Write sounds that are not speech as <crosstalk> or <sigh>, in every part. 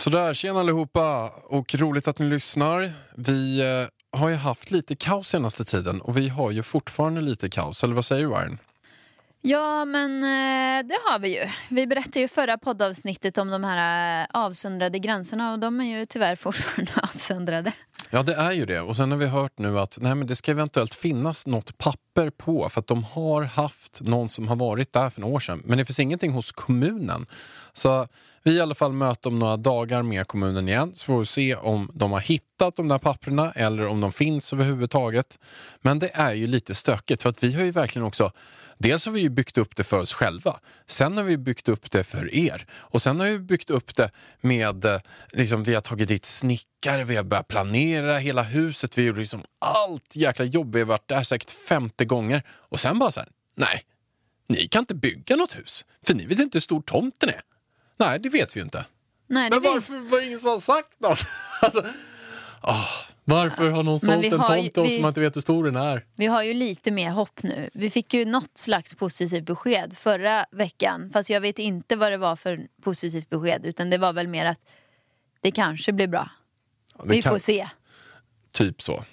Sådär, tjena allihopa och roligt att ni lyssnar. Vi eh, har ju haft lite kaos senaste tiden och vi har ju fortfarande lite kaos, eller vad säger du Warren? Ja, men eh, det har vi ju. Vi berättade ju förra poddavsnittet om de här eh, avsöndrade gränserna och de är ju tyvärr <laughs> fortfarande avsöndrade. Ja, det är ju det. Och sen har vi hört nu att nej, men det ska eventuellt finnas något papper på för att de har haft någon som har varit där för några år sedan. Men det finns ingenting hos kommunen. Så vi i alla fall möter om några dagar med kommunen igen så får vi se om de har hittat de där papperna eller om de finns överhuvudtaget. Men det är ju lite stökigt för att vi har ju verkligen också Dels har vi ju byggt upp det för oss själva. Sen har vi byggt upp det för er. Och sen har vi byggt upp det med, eh, liksom, vi har tagit dit snickare, vi har börjat planera hela huset, vi har gjort liksom allt jäkla jobb. Vi har varit där säkert 50 gånger. Och sen bara så här, nej, ni kan inte bygga något hus. För ni vet inte hur stor tomten är. Nej, det vet vi ju inte. Nej, Men varför var det ingen som har sagt något? <laughs> alltså, ah, varför har någon sålt vi en har ju- tomt till oss vi- som man inte vet hur stor den är? Vi har ju lite mer hopp nu. Vi fick ju något slags positivt besked förra veckan. Fast jag vet inte vad det var för positivt besked. Utan det var väl mer att det kanske blir bra. Ja, Vi kan- får se. Typ så.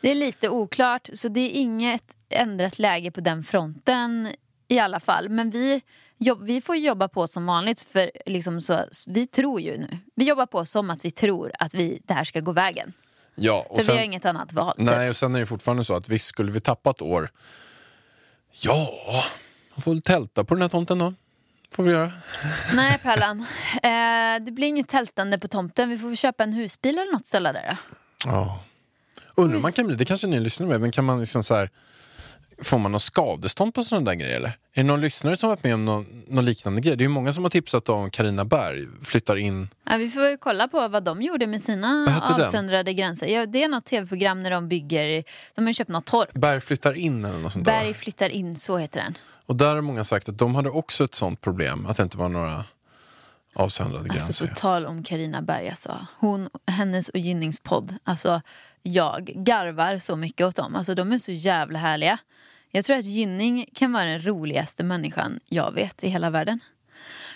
Det är lite oklart, så det är inget ändrat läge på den fronten i alla fall. Men vi, jobb, vi får jobba på som vanligt, för liksom så, vi tror ju nu. Vi jobbar på som att vi tror att vi, det här ska gå vägen. Ja, och För sen, vi har inget annat val. typ. Nej, och sen är det fortfarande så att visst skulle vi tappa ett år. Ja, man får väl tälta på den här tomten då. Får vi göra. Nej, <laughs> Pärlan. Eh, det blir inget tältande på tomten. Vi får väl köpa en husbil eller något ställe där. Ja. Undrar om man kan bli, det kanske ni lyssnar med, men kan man liksom så här, får man någon skadestånd på sådana där grejer eller? Är det någon lyssnare som varit med om någon, någon liknande grej? Det är ju många som har tipsat om Karina Berg flyttar in. Ja, vi får väl kolla på vad de gjorde med sina hette den? avsöndrade gränser. Ja, det är något tv-program när de bygger, de har köpt något torp. Berg flyttar in eller något sånt där. Berg flyttar in, så heter den. Och där har många sagt att de hade också ett sånt problem, att det inte var några avsöndrade Alltså gränser. på tal om Karina Berg, alltså. Hon, hennes och Gynnings podd. Alltså, jag garvar så mycket åt dem. Alltså, de är så jävla härliga. Jag tror att Gynning kan vara den roligaste människan jag vet i hela världen.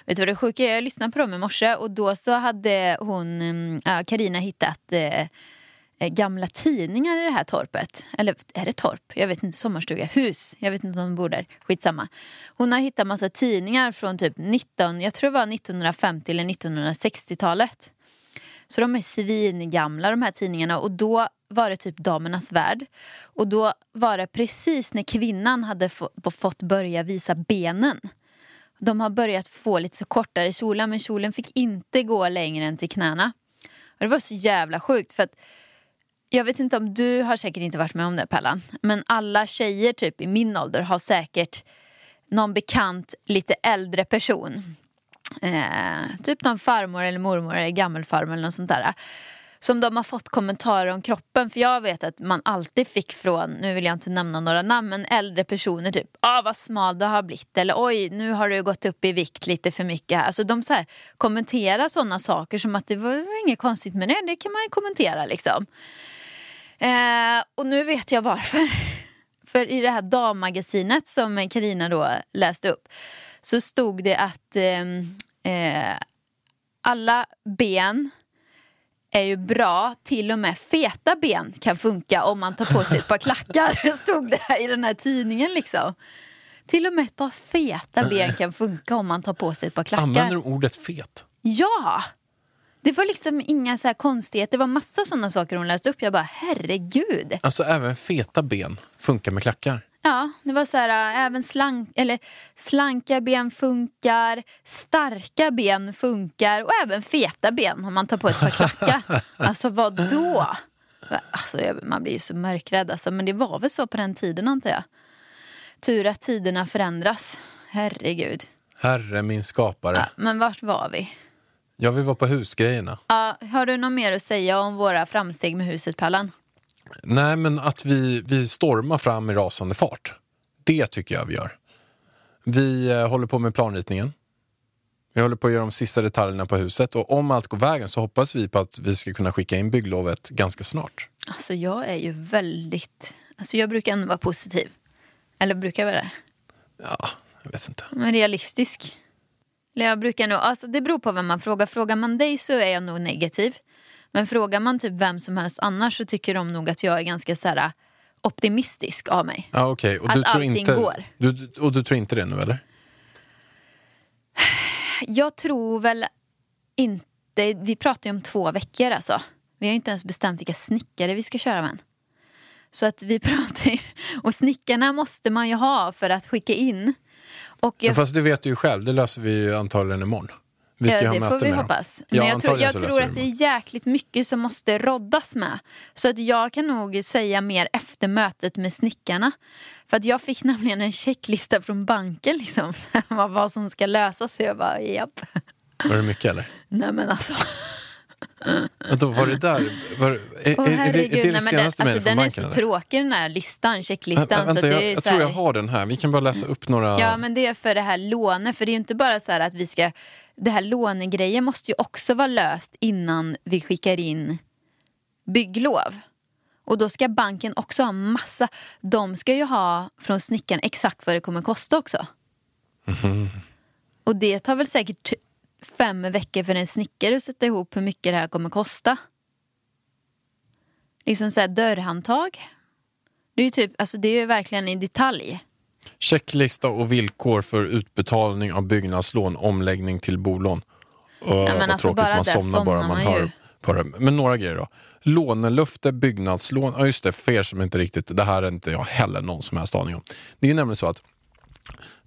Vet du vad det sjuka är? Jag lyssnade på dem i morse och då så hade hon, mm, Karina äh, hittat äh, gamla tidningar i det här torpet. Eller är det torp? Jag vet inte, sommarstuga, hus. Jag vet inte om de bor där. Skitsamma. Hon har hittat massa tidningar från typ 19, jag tror det var 1950 eller 1960-talet. Så de är svingamla de här tidningarna och då var det typ Damernas Värld. Och då var det precis när kvinnan hade få, fått börja visa benen. De har börjat få lite så kortare kjolar men kjolen fick inte gå längre än till knäna. Och det var så jävla sjukt för att jag vet inte om du har säkert inte varit med om det Pellan. Men alla tjejer typ i min ålder har säkert någon bekant lite äldre person. Eh, typ någon farmor eller mormor eller gammelfarmor eller något sånt där. Som de har fått kommentarer om kroppen. För jag vet att man alltid fick från, nu vill jag inte nämna några namn, men äldre personer typ, ah vad smal du har blivit. Eller oj, nu har du gått upp i vikt lite för mycket här. Alltså de så här, kommenterar sådana saker som att det var, inget konstigt med det, det kan man ju kommentera liksom. Eh, och nu vet jag varför. <laughs> För i det här dammagasinet som Karina då läste upp så stod det att eh, eh, alla ben är ju bra, till och med feta ben kan funka om man tar på sig ett par klackar. <laughs> stod det här i den här tidningen liksom. Till och med ett par feta ben kan funka om man tar på sig ett par klackar. Använder de ordet fet? Ja! Det var liksom inga så här konstigheter. Det var massa sådana saker hon läste upp. Jag bara, herregud. Alltså även feta ben funkar med klackar. Ja, det var så här, äh, även slank, eller slanka ben funkar, starka ben funkar och även feta ben om man tar på ett par klackar. <laughs> alltså vad då? Alltså, man blir ju så mörkrädd alltså, men det var väl så på den tiden antar jag. Tur att tiderna förändras. Herregud. Herre min skapare. Ja, men vart var vi? Ja, vi var på husgrejerna. Ja, har du något mer att säga om våra framsteg med huset, Pallan? Nej, men att vi, vi stormar fram i rasande fart. Det tycker jag vi gör. Vi eh, håller på med planritningen. Vi håller på att göra de sista detaljerna på huset och om allt går vägen så hoppas vi på att vi ska kunna skicka in bygglovet ganska snart. Alltså jag är ju väldigt... Alltså jag brukar ändå vara positiv. Eller brukar jag vara det? Ja, jag vet inte. Men realistisk. Eller jag brukar nog... Alltså det beror på vem man frågar. Frågar man dig så är jag nog negativ. Men frågar man typ vem som helst annars så tycker de nog att jag är ganska så här, optimistisk av mig. Ja, okej. Och Att du tror allting inte, går. Du, och du tror inte det nu eller? Jag tror väl inte... Vi pratar ju om två veckor alltså. Vi har inte ens bestämt vilka snickare vi ska köra med. än. Så att vi <laughs> pratar ju... Och snickarna måste man ju ha för att skicka in. Och jag, Fast det vet du ju själj, det löser vi ju antagligen imorgon. Vi ska ja, ha det får vi med hoppas. Men Ja, jag tror, jag så tror att det är jäkligt mycket som måste roddas med. Så att jag kan nog säga mer efter mötet med snickarna. För att jag fick nämligen en checklista från banken liksom. <laughs> vad som ska lösas. Så jag bara, japp. Var det mycket eller? Nej men alltså. Då var det där? Var, är, Åh, är, är, det, är det Nej, det senaste alltså, mejlet från den är banken? så eller? tråkig den här listan, checklistan. Vä- så vänta, att det jag, är jag så tror här- jag har den här. Vi kan bara läsa upp några. Ja men det är för det här lånet. För det är ju inte bara så här att vi ska... Det här lånegrejen måste ju också vara löst innan vi skickar in bygglov. Och då ska banken också ha massa... De ska ju ha från snickaren exakt vad det kommer kosta också. Och det tar väl säkert fem veckor för en snickare att sätta ihop hur mycket det här kommer kosta. Liksom så här dörrhandtag. Det är ju typ, alltså det är ju verkligen i detalj. Checklista och villkor för utbetalning av byggnadslån, omläggning till bolån. Åh, men vad alltså, tråkigt, bara man där somnar bara somnar man man hör på det. Men några grejer då. Lånelöfte, byggnadslån. Ja just det, för er som inte riktigt, det här är inte jag heller någon som helst aning om. Det är nämligen så att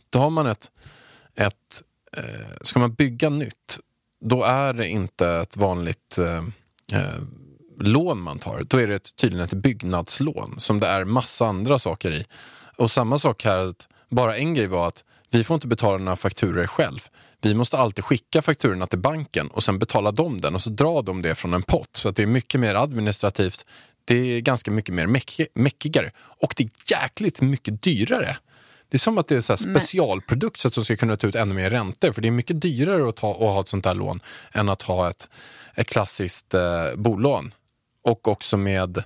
då har man ett, ett eh, ska man bygga nytt, då är det inte ett vanligt eh, eh, lån man tar. Då är det ett, tydligen ett byggnadslån som det är massa andra saker i. Och samma sak här, att bara en grej var att vi får inte betala några fakturer själv. Vi måste alltid skicka fakturorna till banken och sen betala dem den och så drar de det från en pott. Så det är mycket mer administrativt. Det är ganska mycket mer meck- meckigare och det är jäkligt mycket dyrare. Det är som att det är så här specialprodukt så att de ska kunna ta ut ännu mer räntor. För det är mycket dyrare att, ta, att ha ett sånt där lån än att ha ett, ett klassiskt eh, bolån. Och också med,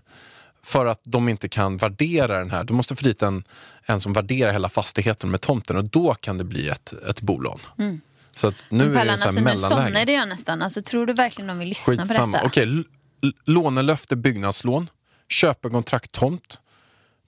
för att de inte kan värdera den här, du måste få dit en, en som värderar hela fastigheten med tomten och då kan det bli ett, ett bolån. Så att nu är det Pallan, en sån alltså, här nu somnade jag nästan. Alltså, tror du verkligen de vill lyssna på Skitsamma. detta? Okej, lånelöfte byggnadslån, köpekontrakt tomt,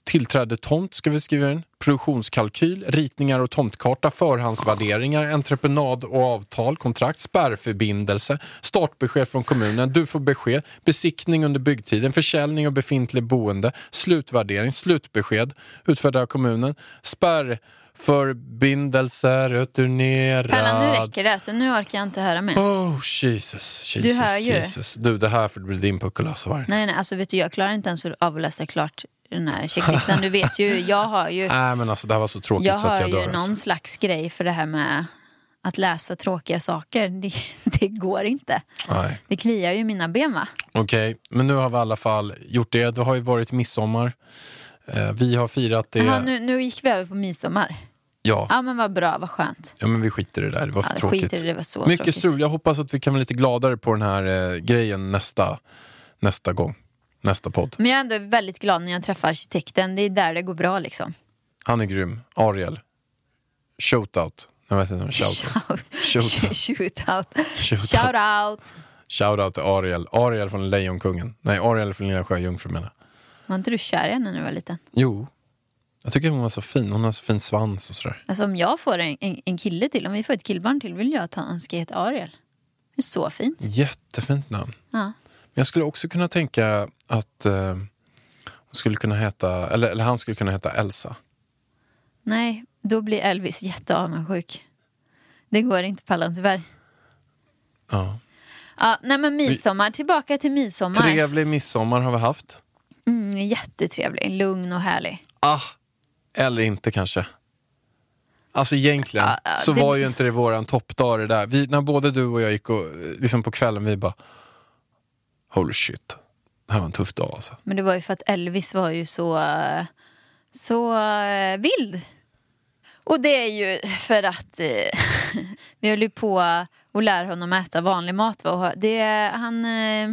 tillträde tomt ska vi skriva in, produktionskalkyl, ritningar och tomtkarta, förhandsvärderingar, entreprenad och avtal, kontrakt, spärrförbindelse, startbesked från kommunen, du får besked, besiktning under byggtiden, försäljning av befintlig boende, slutvärdering, slutbesked, utfärdad av kommunen, spärrförbindelse, returnerad. Pallan, nu räcker det. Alltså, nu orkar jag inte höra mer. Oh Jesus, Jesus, hör ju. Jesus. Du, det här får bli din puckel alltså. var det? Nej, nej, alltså vet du, jag klarar inte ens av att läsa klart den här checklistan. Du vet ju, jag har ju, <laughs> Nej men alltså det här var så tråkigt jag så att har jag ju dör. någon Alltså. slags grej för det här med att läsa tråkiga saker. <laughs> Det, det går inte. Nej. Det kliar ju mina ben va? Okej, men nu har vi i alla fall gjort det. Det har ju varit midsommar. Eh, vi har firat det. Jaha, nu, nu gick vi över på midsommar. Ja. Ja men vad bra, vad skönt. ja, men vi skiter i det där. Det var för Ja, tråkigt. det, det var så Mycket tråkigt. strul. Jag hoppas att vi kan vara lite gladare på den här eh, grejen nästa, nästa gång. Nästa podd. Men jag är ändå väldigt glad när jag träffar arkitekten. Det är där det går bra liksom. Han är grym. Ariel. Shoutout. Jag vet inte om <laughs> shoutout. Shoutout. Shoot out. Shout Shout out. Shoutout till Ariel. Ariel från Lejonkungen. Nej, Ariel från Lilla Sjöjungfrun menar. Var inte du kär i henne när du var liten? Jo. Jag tycker hon var så fin. Hon har så fin svans och sådär. Alltså om jag får en, en, en kille till, om vi får ett killbarn till, vill jag att han ska heta Ariel. Det är så fint. Jättefint namn. Ja. Men jag skulle också kunna tänka att eh, hon skulle kunna heta, eller, eller han skulle kunna heta Elsa. Nej, då blir Elvis jätteavundsjuk. Det går inte Pallan tyvärr. Ja. Ja, nej men midsommar, tillbaka till midsommar. Trevlig midsommar har vi haft. Mm, jättetrevlig, lugn och härlig. Ah, Eller inte kanske. Alltså egentligen Ja, ja, så det- var ju inte det våran toppdag det där. Vi, när både du och jag gick och, liksom på kvällen, vi bara holy shit. Det här var en tuff dag alltså. Men det var ju för att Elvis var ju så, så eh, vild. Och det är ju för att eh, <laughs> vi höll ju på att lära honom äta vanlig mat. va? Det, han eh,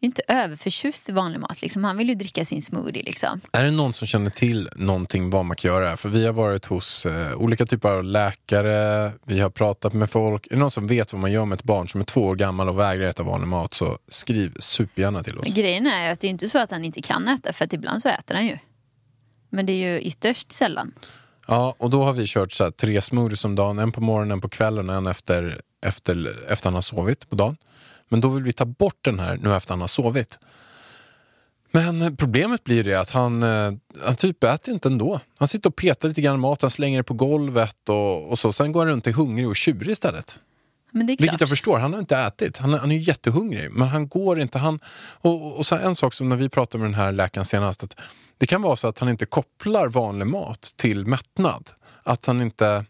är inte överförtjust i vanlig mat. Liksom. Han vill ju dricka sin smoothie. Liksom. Är det någon som känner till någonting vad man kan göra? För vi har varit hos eh, olika typer av läkare, vi har pratat med folk. Är det någon som vet vad man gör med ett barn som är två år gammal och vägrar äta vanlig mat så skriv supergärna till oss. Men grejen är att det är inte så att han inte kan äta. För att ibland så äter han ju. Men det är ju ytterst sällan. Ja, och då har vi kört så här, tre smoothies om dagen. En på morgonen, en på kvällen och en efter, efter, efter han har sovit på dagen. Men då vill vi ta bort den här nu efter han har sovit. Men problemet blir det att han, eh, han typ äter inte ändå. Han sitter och petar lite grann mat, han slänger det på golvet och, och så. Sen går han runt och är hungrig och tjurig istället. Men det är klart. Vilket jag förstår, han har inte ätit. Han, är- han är ju jättehungrig, men han går inte. Han, och, och så en sak som när vi pratade med den här läkaren senast, att det kan vara så att han inte kopplar vanlig mat till mättnad. Att han inte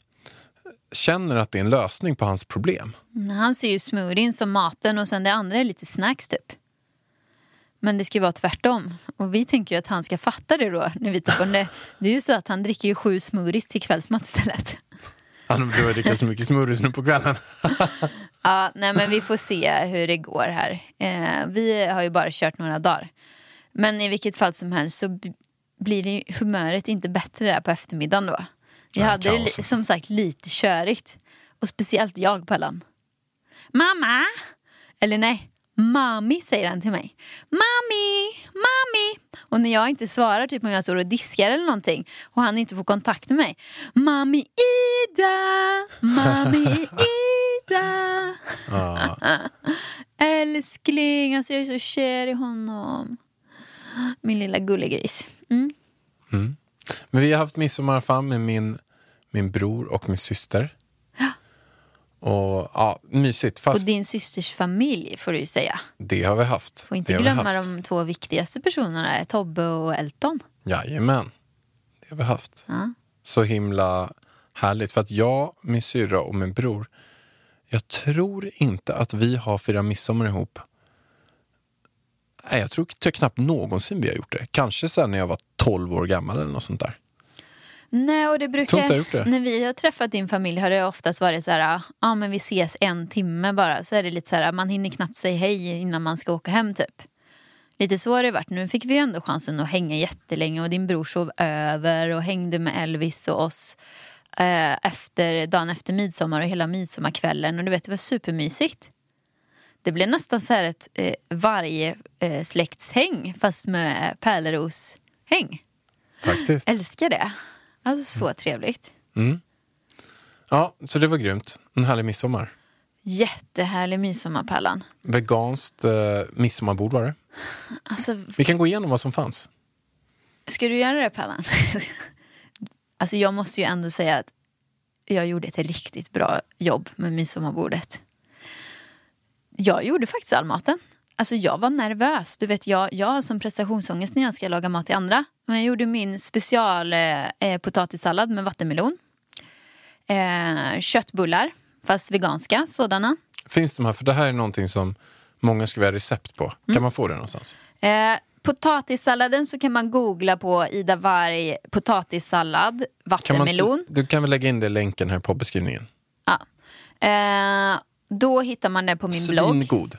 känner att det är en lösning på hans problem. Han ser ju smoothien som maten och sen det andra är lite snacks typ. Men det ska ju vara tvärtom. Och vi tänker ju att han ska fatta det då. När vi tar på det. det är ju så att han dricker ju sju smoothies till kvällsmat istället. Han behöver dricka så mycket smoothies nu på kvällen. <laughs> Ja, nej men vi får se hur det går här. Eh, vi har ju bara kört några dagar. Men i vilket fall som helst så blir det humöret inte bättre där på eftermiddagen då. Nej, hade det som sagt lite körigt. Och speciellt jag Pallan. Mamma! Eller nej, mami säger han till mig. Mami, mami! Och när jag inte svarar, typ om jag står och diskar eller någonting och han inte får kontakt med mig. Mami Ida, mami <laughs> Ida. <laughs> Älskling, alltså jag är så kär i honom. Min lilla gullegris. Mm. Men vi har haft midsommarafton med min, min bror och min syster. Och ja, mysigt. Och Fast din systers familj får du ju säga. det har vi haft. Får inte glömma de två viktigaste personerna, Tobbe och Elton. Jajamän, det har vi haft. Ja. Så himla härligt. För att jag, min syrra och min bror, jag tror inte att vi har firat midsommar ihop. Nej, jag tror knappt någonsin vi har gjort det. Kanske sen när jag var 12 år gammal eller något sånt där. Nej, och det brukar, när vi har träffat din familj har det oftast varit så här, ja men vi ses en timme bara. Så är det lite så här, man hinner knappt säga hej innan man ska åka hem typ. Lite så har det varit. Nu fick vi ändå chansen att hänga jättelänge och din bror sov över och hängde med Elvis och oss eh, efter, dagen efter midsommar och hela midsommarkvällen. Och du vet, det var supermysigt. Det blev nästan så här ett eh, varje eh, släktshäng fast med pärleroshäng. Faktiskt. Älskar det. Alltså så trevligt. Ja, så det var grymt. En härlig midsommar. Jättehärlig midsommarpärlan. Veganskt eh, midsommarbord var det. Alltså, Vi kan gå igenom vad som fanns. ska du göra det Pärlan? <laughs> alltså jag måste ju ändå säga att jag gjorde ett riktigt bra jobb med midsommarbordet. Jag gjorde faktiskt all maten. Alltså jag var nervös. Du vet, jag, jag har som prestationsångest när jag ska laga mat till andra. Men jag gjorde min special eh, eh, potatissallad med vattenmelon. Eh, köttbullar, fast veganska sådana. Finns de här? För det här är någonting som många skulle vilja ha recept på. Mm. Kan man få det någonstans? Eh, potatissalladen så kan man googla på Ida Warg potatissallad, Kan man, vattenmelon. du kan väl lägga in det i länken här på beskrivningen. Ja. Eh, då hittar man det på min blogg.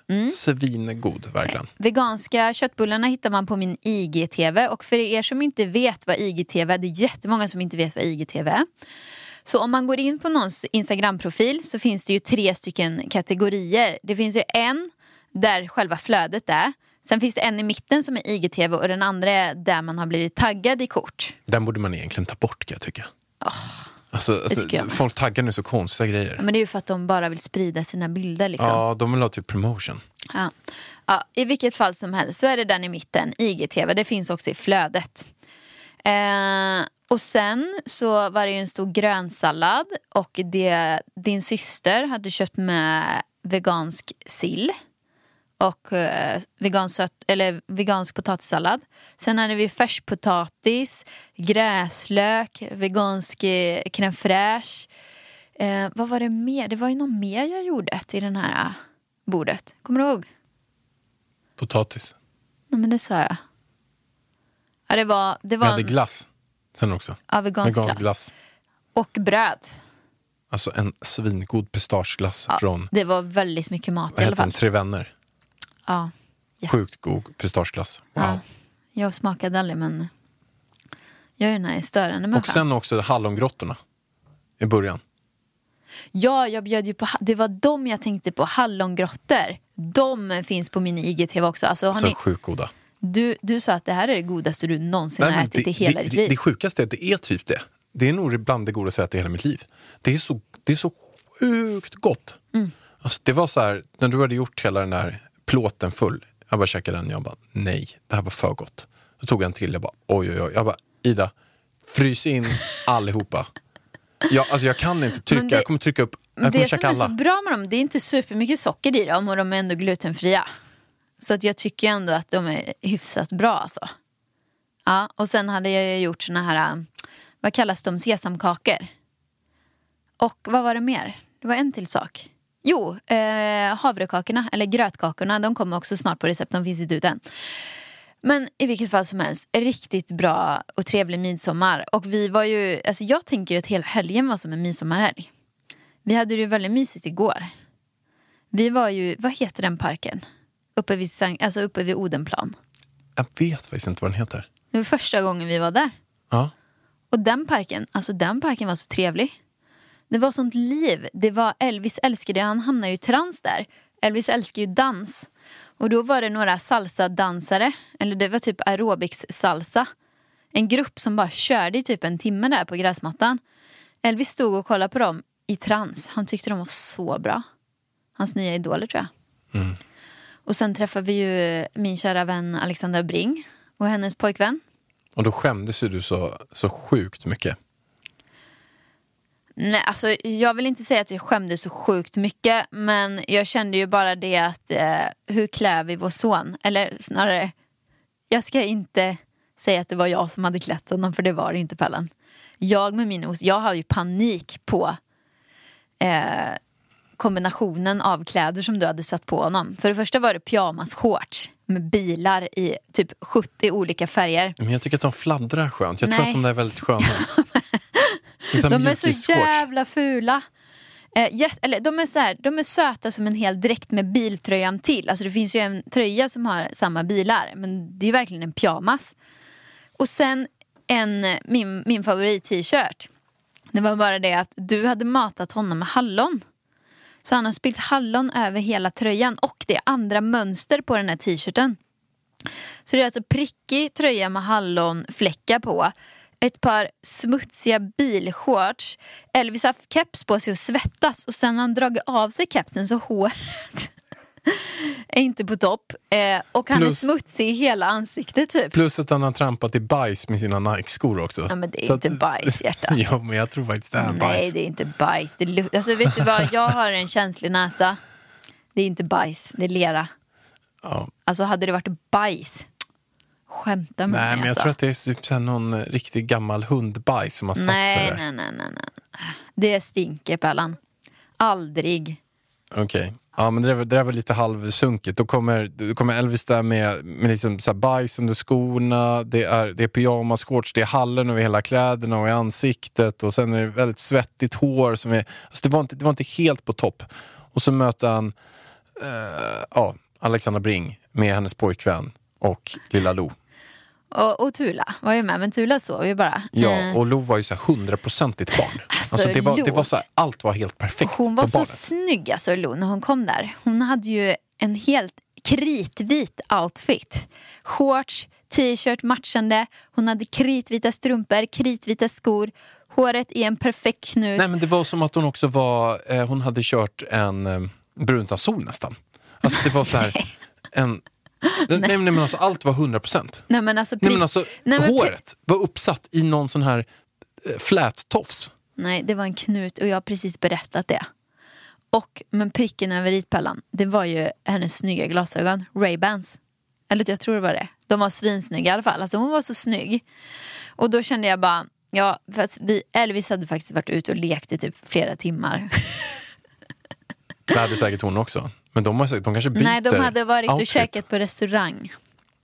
Mm. Svingod. Svingod, verkligen. Veganska köttbullarna hittar man på min IGTV. Och för er som inte vet vad IGTV är, det är jättemånga som inte vet vad IGTV är. Så om man går in på någons Instagram-profil så finns det ju tre stycken kategorier. Det finns ju en där själva flödet är. Sen finns det en i mitten som är IGTV och den andra är där man har blivit taggad i kort. Den borde man egentligen ta bort kan jag tycka. Alltså, alltså, folk taggar nu så konstiga grejer. Men det är ju för att de bara vill sprida sina bilder liksom. Ja, de vill ha typ promotion. Ja. Ja, I vilket fall som helst så är det den i mitten, IGTV. Det finns också i flödet. Eh, och sen så var det ju en stor grönsallad och det, din syster hade köpt med vegansk sill. Och eh, eller vegansk potatissallad. Sen hade vi färskpotatis, gräslök, vegansk eh, crème fraîche. Eh, vad var det mer? Det var ju något mer jag gjorde till den här eh, bordet. Kommer du ihåg? Potatis. Nej men det sa jag. Ja, det var, det var hade en, glass sen också. ja, vegansk Vegansk glass. glass. Och bröd. Alltså en svingod pistageglass Ja, från Det var väldigt mycket mat i alla fall. Tre vänner. Ja. Sjukt god pistageglass. Wow. Ja. Jag smakade aldrig men jag är den här störande människan. Och sen också hallongrottorna i början. Ja, jag bjöd ju på, det var de jag tänkte på, hallongrottor. De finns på min IGTV också. Alltså, Så ni, sjukt goda. du, du sa att det här är det godaste du någonsin Nej, har ätit i hela det, ditt det, liv. det sjukaste är att det är typ det. Det är nog bland det godaste jag ätit i hela mitt liv. Det är så, det är så sjukt gott. Mm. Alltså, det var så här, när du hade gjort hela den där plåten full. Jag bara käkade den jag bara nej, det här var för gott. Då tog jag en till, jag bara oj oj oj. Jag bara Ida, frys in allihopa. Jag, alltså, jag kan inte trycka, det- jag kommer trycka upp, jag kommer det som käka är så alla. bra med dem, det är inte supermycket socker i dem och de är ändå glutenfria. Så att jag tycker ändå att de är hyfsat bra alltså. Ja, och sen hade jag gjort såna här, äh, vad kallas de, sesamkakor. Och vad var det mer? Det var en till sak. Jo, eh, havrekakorna, eller grötkakorna, de kommer också snart på recept, de finns inte ute än. Men i vilket fall som helst, riktigt bra och trevlig midsommar. Och vi var ju, alltså jag tänker ju att hela helgen var som en midsommarhelg. Vi hade det ju väldigt mysigt igår. Vi var ju, vad heter den parken? Uppe vid, alltså uppe vid Odenplan. Jag vet faktiskt inte vad den heter. Det var första gången vi var där. Ja. Och den parken, alltså den parken var så trevlig. Det var sånt liv. Det var Elvis älskade, han hamnade ju i trans där. Elvis älskar ju dans. Och då var det några salsa-dansare, eller det var typ aerobics salsa. En grupp som bara körde i typ en timme där på gräsmattan. Elvis stod och kollade på dem i trans. Han tyckte de var så bra. Hans nya idoler tror jag. Och sen träffade vi ju min kära vän Alexandra Bring och hennes pojkvän. Och då skämdes ju du så, så sjukt mycket. Nej, alltså, jag vill inte säga att jag skämdes så sjukt mycket men jag kände ju bara det att eh, hur klär vi vår son? Eller snarare, jag ska inte säga att det var jag som hade klätt honom för det var det inte Pallan. Jag med min os, jag hade ju panik på eh, kombinationen av kläder som du hade satt på honom. För det första var det pyjamas-shorts med bilar i typ 70 olika färger. Men jag tycker att de fladdrar skönt. Jag tror Nej. att de där är väldigt sköna. <laughs> Är som De är så jävla fula. Eh, jät- eller, de, är så här, de är söta som en hel dräkt med biltröjan till. Alltså det finns ju en tröja som har samma bilar. Men det är verkligen en pyjamas. Och sen en, min, min favorit-t-shirt. Det var bara det att du hade matat honom med hallon. Så han har spillt hallon över hela tröjan. Och det är andra mönster på den här t-shirten. Så det är alltså prickig tröja med hallonfläckar på. Ett par smutsiga bilshorts. Elvis har haft keps på sig och svettas och sen har han dragit av sig kepsen så håret <laughs> är inte på topp. Eh, och han är Plus- smutsig i hela ansiktet typ. Plus att han har trampat i bajs med sina Nike-skor också. Ja, men det är Så inte att- bajs, hjärtat. <laughs> ja, men jag tror faktiskt det är Nej, bajs. det är inte bajs. Det är, alltså, vet du vad, jag har en känslig näsa. Det är inte bajs, det är lera. Ja. Alltså hade det varit bajs, skämta med Nej, mig men jag alltså. tror att det är typ så någon riktig gammal hundbajs som har satt sig nej, där. nej, nej, nej, nej. Det stinker Pellan. Aldrig. Okej. Ja, men det där, det där var lite halvsunkigt. Då kommer, då kommer Elvis där med, med liksom så här bajs under skorna, det är, det är pyjamas-shorts, det är hallon över hela kläderna och i ansiktet och sen är det väldigt svettigt hår. Som är, alltså det, var inte, det var inte helt på topp. Och så möter han eh, ja, Alexandra Bring med hennes pojkvän och lilla Lo. Och, och Tula var ju med, men Tula sov ju bara. Ja, Eh, och Lo var ju så hundraprocentigt barn. Alltså, det var, det var så här, allt var helt perfekt hon var på så barnet. snygg alltså Lo när hon kom där. Hon hade ju en helt kritvit outfit. Shorts, t-shirt matchande. Hon hade kritvita strumpor, kritvita skor. Håret i en perfekt knut. Nej men det var som att hon också var, eh, hon hade kört en eh, brunt av sol nästan. Alltså det var så här, <laughs> en, nej. nej men alltså allt var 100 procent. Nej men alltså, Nej men alltså Nej, men håret var uppsatt i någon sån här eh, flättofs. Nej, det var en knut och jag har precis berättat det. Och, men pricken över i-pärlan, det var ju hennes snygga glasögon, Ray-Bans. Eller jag tror det var det. De var svinsnygga i alla fall. Alltså hon var så snygg. Och då kände jag bara, ja, för att vi, Elvis hade faktiskt varit ute och lekt i typ flera timmar. <laughs> Det hade säkert hon också. Men de, har, de kanske byter Nej, de hade varit och outfit. käkat på restaurang.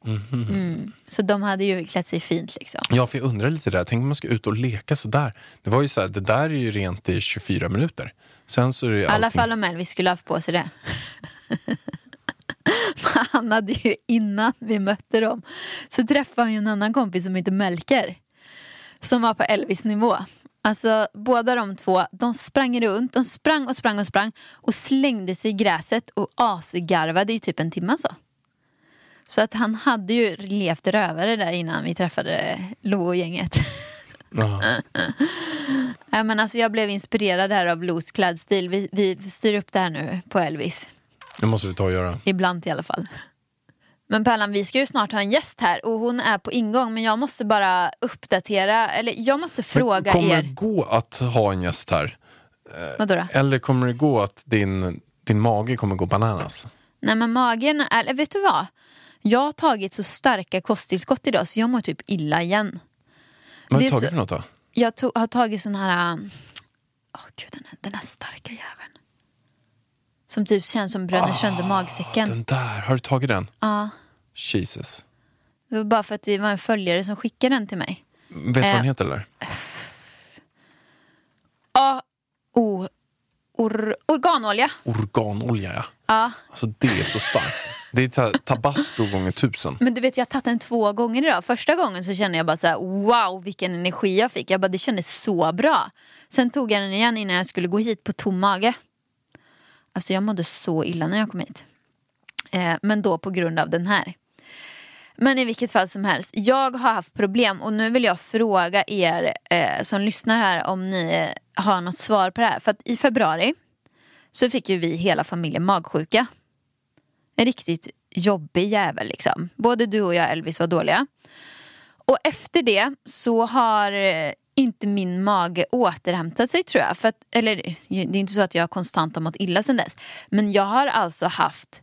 Mm. Så de hade ju klätt sig fint liksom. Ja, för jag undrar lite där. Tänk om man ska ut och leka sådär. Det var ju så här, det där är ju rent i 24 minuter. Sen så är det I alla fall om Elvis skulle haft på sig det. <laughs> Han hade ju innan vi mötte dem så träffade han ju en annan kompis som heter Melker. Som var på Elvis nivå. Alltså båda de två, de sprang runt, de sprang och sprang och sprang och slängde sig i gräset och asgarvade i typ en timme så. Så att han hade ju levt rövare där innan vi träffade Lo och gänget. Ja. <laughs> Ja, men alltså jag blev inspirerad här av Los klädstil. Vi, vi styr upp det här nu på Elvis. Det måste vi ta och göra. Ibland i alla fall. Men Pärlan, vi ska ju snart ha en gäst här och hon är på ingång men jag måste bara uppdatera, eller jag måste fråga kommer er. det gå att ha en gäst här? Vadå då? Eller kommer det gå att din, din mage kommer gå bananas? Nej men magen, är, eller vet du vad? Jag har tagit så starka kosttillskott idag så jag mår typ illa igen. Vad har du tagit så- för något då? Jag to- har tagit sån här, åh gud den här, den här starka jäveln. Som typ känns som bränner sönder magsäcken. Den där, har du tagit den? Ja, Jesus. det var bara för att det var en följare som skickade den till mig. Vet du vad Eh. den heter eller? A O or, organolja. Organolja ja. Ja. Alltså det är så starkt. Det är ta- tabasco gånger tusen. Men du vet jag har tagit den två gånger idag. Första gången så kände jag bara så här: wow vilken energi jag fick. Jag bara det kändes så bra. Sen tog jag den igen innan jag skulle gå hit på tom mage. Alltså jag mådde så illa när jag kom hit. Eh, men då på grund av den här. Men i vilket fall som helst, jag har haft problem och nu vill jag fråga er eh, som lyssnar här om ni har något svar på det här. För att i februari så fick ju vi hela familjen magsjuka. En riktigt jobbig jävel liksom. Både du och jag Elvis var dåliga. Och efter det så har eh, inte min mage återhämtat sig tror jag. För att, eller det är inte så att jag konstant har mått illa sedan dess. Men jag har alltså haft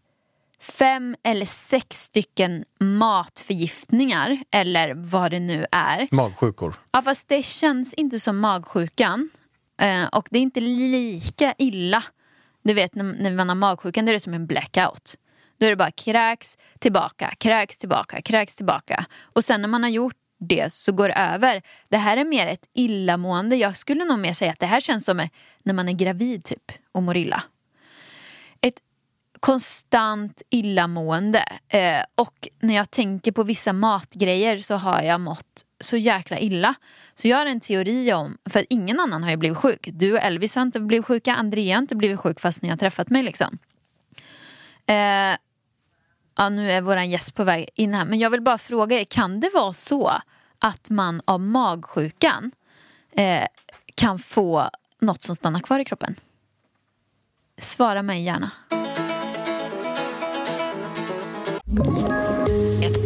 fem eller sex stycken matförgiftningar eller vad det nu är. Magsjukor. Ja, fast det känns inte som magsjukan. Eh, och det är inte lika illa. Du vet när, man har magsjukan, då är det som en blackout. Då är det bara kräks tillbaka, kräks tillbaka, kräks tillbaka. Och sen när man har gjort det så går det över. Det här är mer ett illamående. Jag skulle nog mer säga att det här känns som när man är gravid typ och mår illa. Ett konstant illamående. Eh, och när jag tänker på vissa matgrejer så har jag mått så jäkla illa. Så jag har en teori om, för ingen annan har ju blivit sjuk. Du och Elvis har inte blivit sjuka, Andrea har inte blivit sjuk fast ni har träffat mig liksom. Eh, ja, nu är vår gäst på väg in här. Men jag vill bara fråga er, kan det vara så att man av magsjukan eh, kan få något som stannar kvar i kroppen? Svara mig gärna.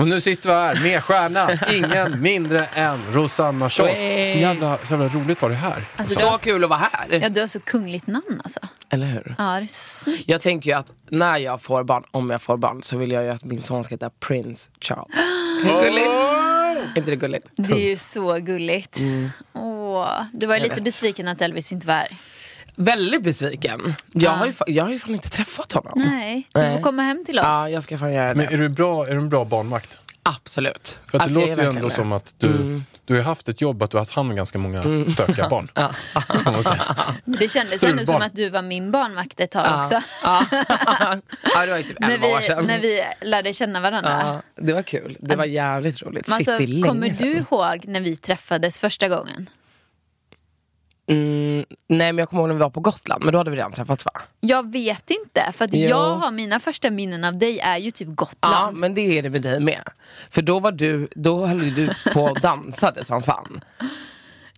Och nu sitter vi här med stjärnan, ingen mindre än Rosanna Kiosk. Så jävla, så jävla roligt att ha dig här. Alltså, Så har, kul att vara här. ja, du har så kungligt namn alltså. Eller hur? Ja, det är så snyggt. Jag tänker ju att när jag får barn, om jag får barn, så vill jag ju att min son ska heta Prince Charles. <gasps> Gulligt? inte det gulligt? Det är ju så gulligt. Åh, du var ju lite vet. besviken att Elvis inte var här. Väldigt besviken. Jag, har ju, fa- jag har ju fan inte träffat honom. Nej, du får Nej. komma hem till oss. Ja, jag ska fan göra det. Men är du, bra, är du en bra barnvakt? Absolut. För att Alltså, det jag är låter ju ändå det. som att du, du har haft ett jobb, att du har haft hand om ganska många stökiga barn. Kan man säga. Det kändes ändå som Strulbarn. att du var min barnvakt ett tag också. Ja. ja, det var ju typ när, 11 år vi, sedan. när vi lärde känna varandra. Ja, det var kul. Det var jävligt roligt. Men Shit, alltså, det är länge kommer sedan. du ihåg när vi träffades första gången? Mm, nej men jag kommer ihåg när vi var på Gotland, men då hade vi redan träffats va? Jag vet inte, för att Jo. jag har mina första minnen av dig är ju typ Ja, Gotland. men det är det med dig med. För då var du, då höll du på och dansade som fan.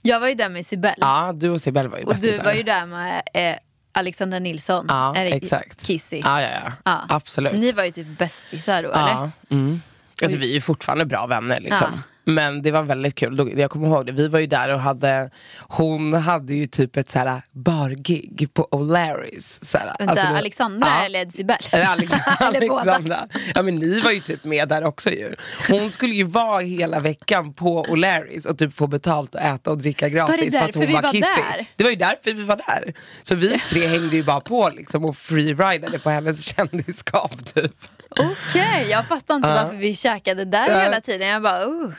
Jag var ju där med Sibel. Ja, du och Sibel var ju och du var ju där med eh, Alexandra Nilsson. Ja, Eller exakt. Kissy. Ja, ja, ja. Ja. Absolut. Ni var ju typ bästisar då eller? Ja, mm. Alltså vi är ju fortfarande bra vänner liksom. Ja. Men det var väldigt kul. Jag kommer ihåg det. Vi var ju där och hade, hon hade ju typ ett såhär bargig på O'Larrys. såhär. Vänta, Alltså, Alexandra Ja. eller Sibel? Eller Alex <laughs> <laughs> Eller båda. Alexandra. Ja men ni var ju typ med där också ju. Hon skulle ju vara hela veckan på O'Larrys och typ få betalt och äta och dricka gratis. För att hon var var kissig. där? Det var ju därför vi var där. Så vi tre hängde ju bara på liksom och freeridade på hennes <laughs> kändisskap typ. Okej, jag fattar inte varför vi käkade där hela tiden. Jag bara, oh,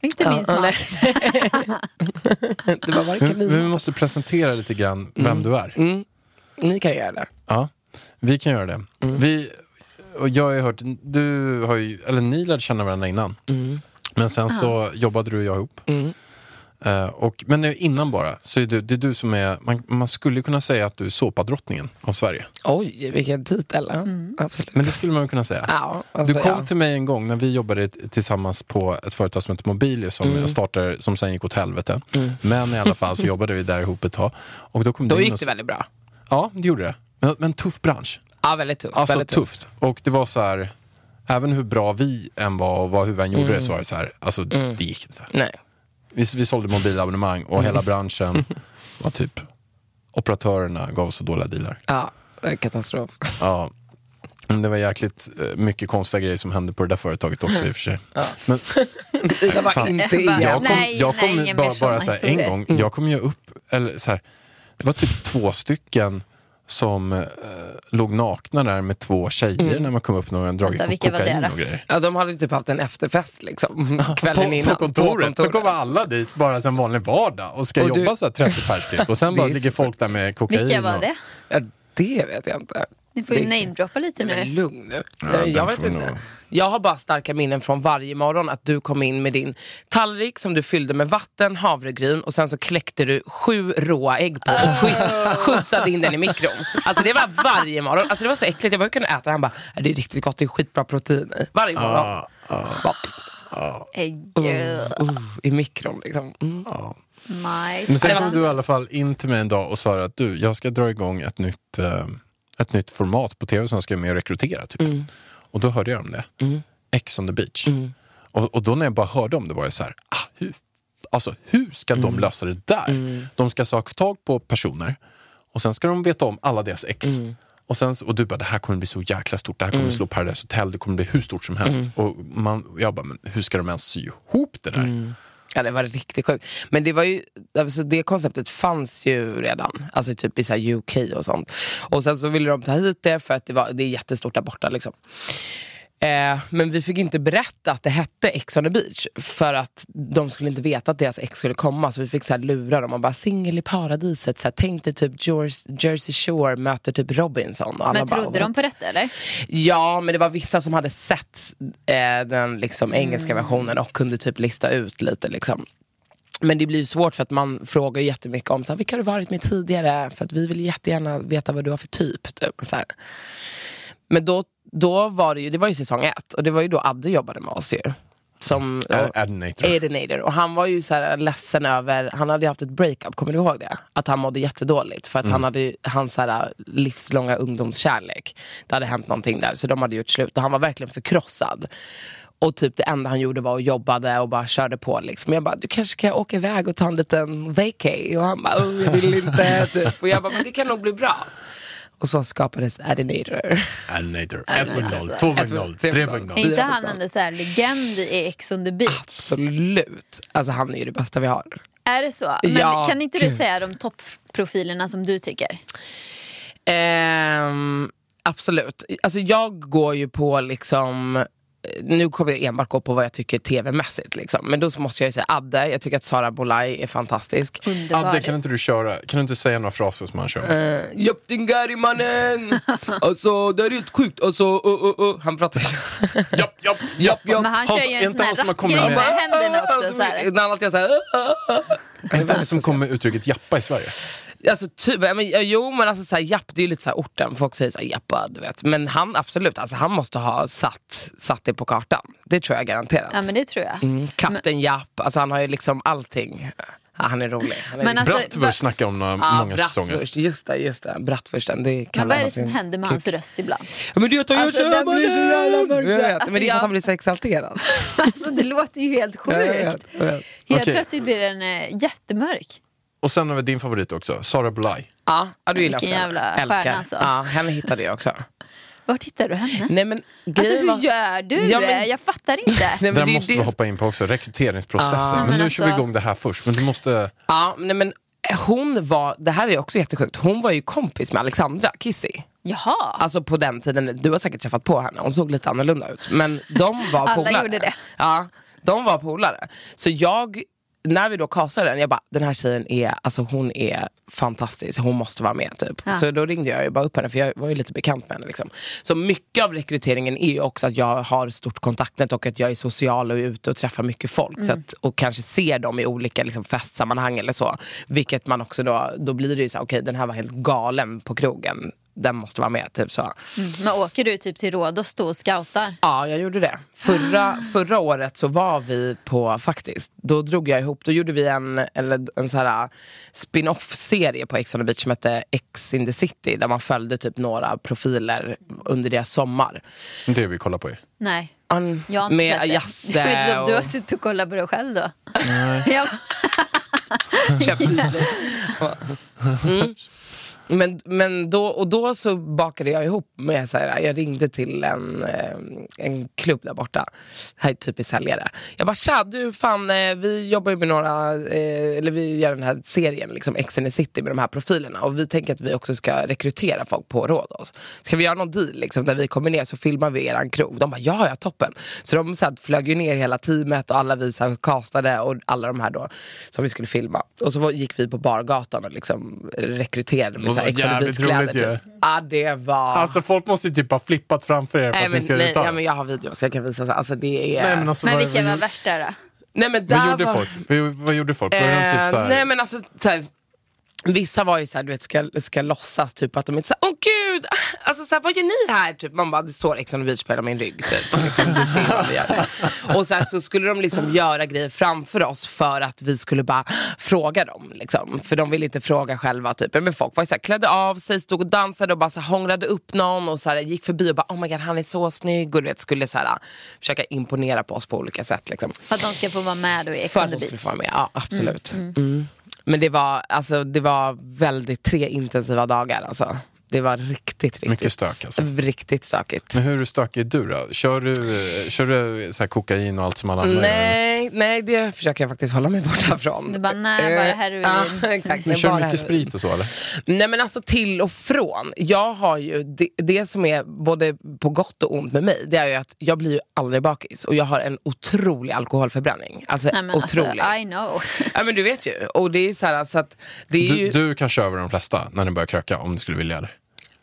inte min smak. Det var varken <laughs> Men, men vi måste presentera lite grann vem du är. Ni kan göra det. Ja, vi kan göra det. Vi, och jag har ju hört, du har ju, eller ni lärde känna varandra innan. Men sen så jobbade du och jag ihop. Eh, och, men nu innan bara, så är du, det är du som är, man, man skulle kunna säga att du är såpadrottningen av Sverige. Oj, vilken titel. ja. Absolut. Men det skulle man kunna säga. Ja, alltså, du kom ja. till mig en gång när vi jobbade tillsammans på ett företag som heter Mobilius som jag startade, som sen gick åt helvete. Men i alla fall så jobbade vi där ihop ett tag. Och då kom Då du in gick och det väldigt bra. Ja, det gjorde det. Men, men tuff bransch. Ja, väldigt tufft. Alltså väldigt tufft. Och det var så här, även hur bra vi än var och vad, hur vi än gjorde det så var det så här, alltså det gick inte. Nej. Vi, vi sålde mobilabonnemang och hela branschen var typ, operatörerna gav oss så dåliga dealar. Ja, katastrof. Ja. Men det var jäkligt eh, mycket konstiga grejer som hände på det där företaget också i och för sig. Men <laughs> Det var Fan. inte Jag kom, Nej, jag kom nej, ingen bara, bara så här, en gång, jag kom ju upp, eller så här, det var typ två stycken som eh, låg nakna där med två tjejer när man kom upp när man dragit Vänta, vilka var det kokain och grejer. Ja, de hade ju typ haft en efterfest liksom, <laughs> kvällen på, innan. på kontoret. Så kommer alla dit bara som vanlig vardag och ska Och du- jobba så här 30 pers typ. Och sen bara <laughs> ligger super- folk där med kokain. Vilka var och, det? Ja, det vet jag inte. Ni får ju namedroppa lite Men nu. lugn nu. Ja, jag vet inte. nog- Jag har bara starka minnen från varje morgon att du kom in med din tallrik som du fyllde med vatten, havregryn och sen så kläckte du sju råa ägg på och sk- skjutsade in den i mikron. Alltså det var varje morgon. Alltså det var så äckligt, jag bara kunde äta det. Han bara, "Ja, det är riktigt gott, det är skitbra protein i. Varje morgon. Bara, Ägg. uh, I mikron liksom. Mm. Nice. Men sen kom du i alla fall in till mig en dag och sa att du, jag ska dra igång ett nytt, eh, ett nytt format på tv som jag ska med och rekrytera. Typ. Mm. Och då hörde jag om det. X on the beach. Och, och då när jag bara hörde om det var jag så här, ah, hur, alltså, hur ska Mm. de lösa det där? De ska ha tag på personer och sen ska de veta om alla deras ex. Mm. Och, sen, och du bara, det här kommer bli så jäkla stort, det här kommer slå Paradise Hotel, det kommer bli hur stort som helst. Mm. Och man, jag bara, men hur ska de ens sy ihop det där? Ja det var riktigt sjukt. Men det var ju, alltså det konceptet fanns ju redan. Alltså typ i så här UK och sånt. Och sen så ville de ta hit det för att det, var, det är jättestort där borta liksom. Eh, men vi fick inte berätta att det hette Ex on the beach för att de skulle inte veta att deras ex skulle komma så vi fick så här lura dem och bara singel i paradiset. Så här, tänk dig typ Jersey, Jersey Shore möter typ Robinson. Och alla Men bara, trodde de "What?" på detta eller? Ja, men det var vissa som hade sett eh, den liksom, engelska Mm. versionen och kunde typ lista ut lite. Liksom. Men det blir ju svårt för att man frågar jättemycket om så här, vilka har du varit med tidigare? För att vi vill jättegärna veta vad du har för typ. typ så här. Men då, då var det ju, det var ju säsong ett och det var ju då Adde jobbade med oss ju. Som, Adinator. Och han var ju så här ledsen över, han hade ju haft ett breakup, kommer du ihåg det? Att han mådde jättedåligt för att han hade hans så här livslånga ungdomskärlek. Det hade hänt någonting där så de hade gjort slut och han var verkligen förkrossad. Och typ det enda han gjorde var att jobbade och bara körde på liksom. Jag bara, du kanske ska åka iväg och ta en liten vacay. Och han bara, oh, jag vill inte. <laughs> Typ. Och jag bara, men det kan nog bli bra. Och så skapades Adinator. Adinator. Adinator. 1.0, 2.0, 3.0. Är inte han bra. ändå så här legend i Ex on the beach? Absolut. Alltså han är ju det bästa vi har. Är det så? Men Ja, kan inte du gud. säga de toppprofilerna som du tycker? Ehm, absolut. Alltså jag går ju på liksom nu kommer jag enbart gå på vad jag tycker tv-mässigt. Liksom. Men då måste jag ju säga Adde, jag tycker att Sara Bolaj är fantastisk. Underbar. Adde, kan inte du köra, kan du inte säga några fraser som han kör? Uh, Japp din gari mannen! <laughs> alltså det är helt sjukt, alltså uh, uh, uh. Han pratar <laughs> så. Japp, japp, japp, japp. Men han Har kör ju en sån han som här rappgrej med- händerna också. Alltså, Så här. När han alltid säger Är inte det som kommer med uttrycket jappa i Sverige? Alltså typ, ja, men, jo men alltså såhär, japp det är ju lite såhär orten, folk säger såhär jappa du vet. Men han absolut, alltså, han måste ha satt, satt det på kartan. Det tror jag garanterat. Ja men det tror jag. mm, Kapten Japp, alltså han har ju liksom allting. Ja, han är rolig. Han är Men alltså, Bratwurst snackar om några, Ja, många säsonger. Just det, just det. Bratwursten, det Men vad är han det som händer med hans röst ibland? Ja, Men det tar Alltså, ju den blir så jävla mörk. Jag vet, Alltså, Men det är för att jag- han blir så exalterad. <laughs> Alltså det låter ju helt Ja, jag vet, sjukt. jag vet. Helt Okej. plötsligt blir den eh, jättemörk. Och sen har vi din favorit också, Sara Bulaj. Ja, ja, du gillar Vilken också jävla henne. Älskar. stjärna, alltså. Ja, henne hittade jag också. Vart hittar du henne? Nej, men, Alltså grejen hur var- gör du? Ja, men- Jag fattar inte. <laughs> Nej, men Där det är måste det- vi hoppa in på också, rekryteringsprocessen. Ah. men, Men nu alltså- kör vi igång det här först. Men du måste... Ja, nej, men hon var, det här är också jättesjukt, hon var ju kompis med Alexandra Kissy. Jaha. Alltså på den tiden, du har säkert träffat på henne, hon såg lite annorlunda ut. Men de var Alla polare. gjorde det. Ja, de var polare. Så jag, när vi då castade den, jag bara, den här tjejen är, alltså hon är fantastisk, hon måste vara med typ. Ja. Så då ringde jag ju bara upp henne, för jag var ju lite bekant med henne. Liksom. Så mycket av rekryteringen är ju också att jag har stort kontaktnät och att jag är social och är ute och träffar mycket folk. Så att, och kanske ser dem i olika liksom, festsammanhang eller så. Vilket man också då, då blir det ju så okej den här var helt galen på krogen. Den måste vara med, typ så. Mm. Men åker du typ till Rhodos då och scoutar? Ja, jag gjorde det. Förra, förra året så var vi på, faktiskt, då drog jag ihop, då gjorde vi en, eller en så här spin-off-serie på Ex on the beach som hette Ex in the city, där man följde typ några profiler under deras sommar. Det vi kollar på ju. Nej. Um, Jag har inte med sett det. Jasse Jag vet inte om du har och- suttit och kollat på det själv då? <laughs> <laughs> <laughs> Ja. Mm. Men, men då, och då så bakade jag ihop med, så här, jag ringde till en, eh, en klubb där borta, här är typiskt säljare. Jag bara tja du fan eh, vi jobbar ju med några, eh, eller vi gör den här serien liksom Exen i City med de här profilerna och vi tänker att vi också ska rekrytera folk på Rhodos. Ska vi göra någon deal liksom, där vi kommer ner så filmar vi eran krog? De bara ja ja toppen. Så de så här, flög ju ner hela teamet och alla vi så här, castade och alla de här då som vi skulle filma. Och så gick vi på bargatan och liksom rekryterade med så här, var Ex on the jävligt Beach-kläder, roligt ju. typ. Ja det var... Alltså folk måste ju typ ha flippat framför er för nej, att ni ser nej, ut ja, men jag har videos jag kan visa. Alltså, det är... Nej, men alltså, Men vilka vad, var värst där då? nej, men där vad gjorde var... folk? Vad, gjorde folk? Var de typ så Eh, här, nej men alltså så här, Vissa var ju såhär, du vet, ska, ska låtsas typ att de inte såhär, åh gud, <laughs> alltså såhär, vad gör ni här? Typ, man bara, det står Ex on the beach på hela min rygg. Typ. Liksom, du ser vad vi gör. <laughs> Och så, här, så skulle de liksom göra grejer framför oss för att vi skulle bara fråga dem. Liksom. För de ville inte fråga själva. Typ. Men folk var ju såhär, klädde av sig, stod och dansade och bara så här, hånglade upp någon och så här, gick förbi och bara, oh my god han är så snygg. Och du vet, skulle så här, försöka imponera på oss på olika sätt. Liksom. För att de ska få vara med då i Ex För on att the de skulle beach? få vara med, ja absolut. Mm. Men det var, alltså, det var väldigt tre intensiva dagar. Alltså. Det var riktigt, riktigt, Mycket stök, alltså. riktigt stökigt. Men hur stökig är du då? Kör du, kör du så här kokain och allt som alla andra gör? Nej, nej, det försöker jag faktiskt hålla mig borta från. Du bara, nej, bara Eh, heroin. Ja, exakt. Nej, kör bara mycket heroin. sprit och så eller? Nej men alltså till och från. Jag har ju, det, det som är både på gott och ont med mig, det är ju att jag blir ju aldrig bakis. Och jag har en otrolig alkoholförbränning. Alltså Nej, men alltså, otrolig. I know. <laughs> Ja men du vet ju. Och det är så här, så att det är Du, ju... du kan köra över de flesta när ni börjar kröka om du skulle vilja det.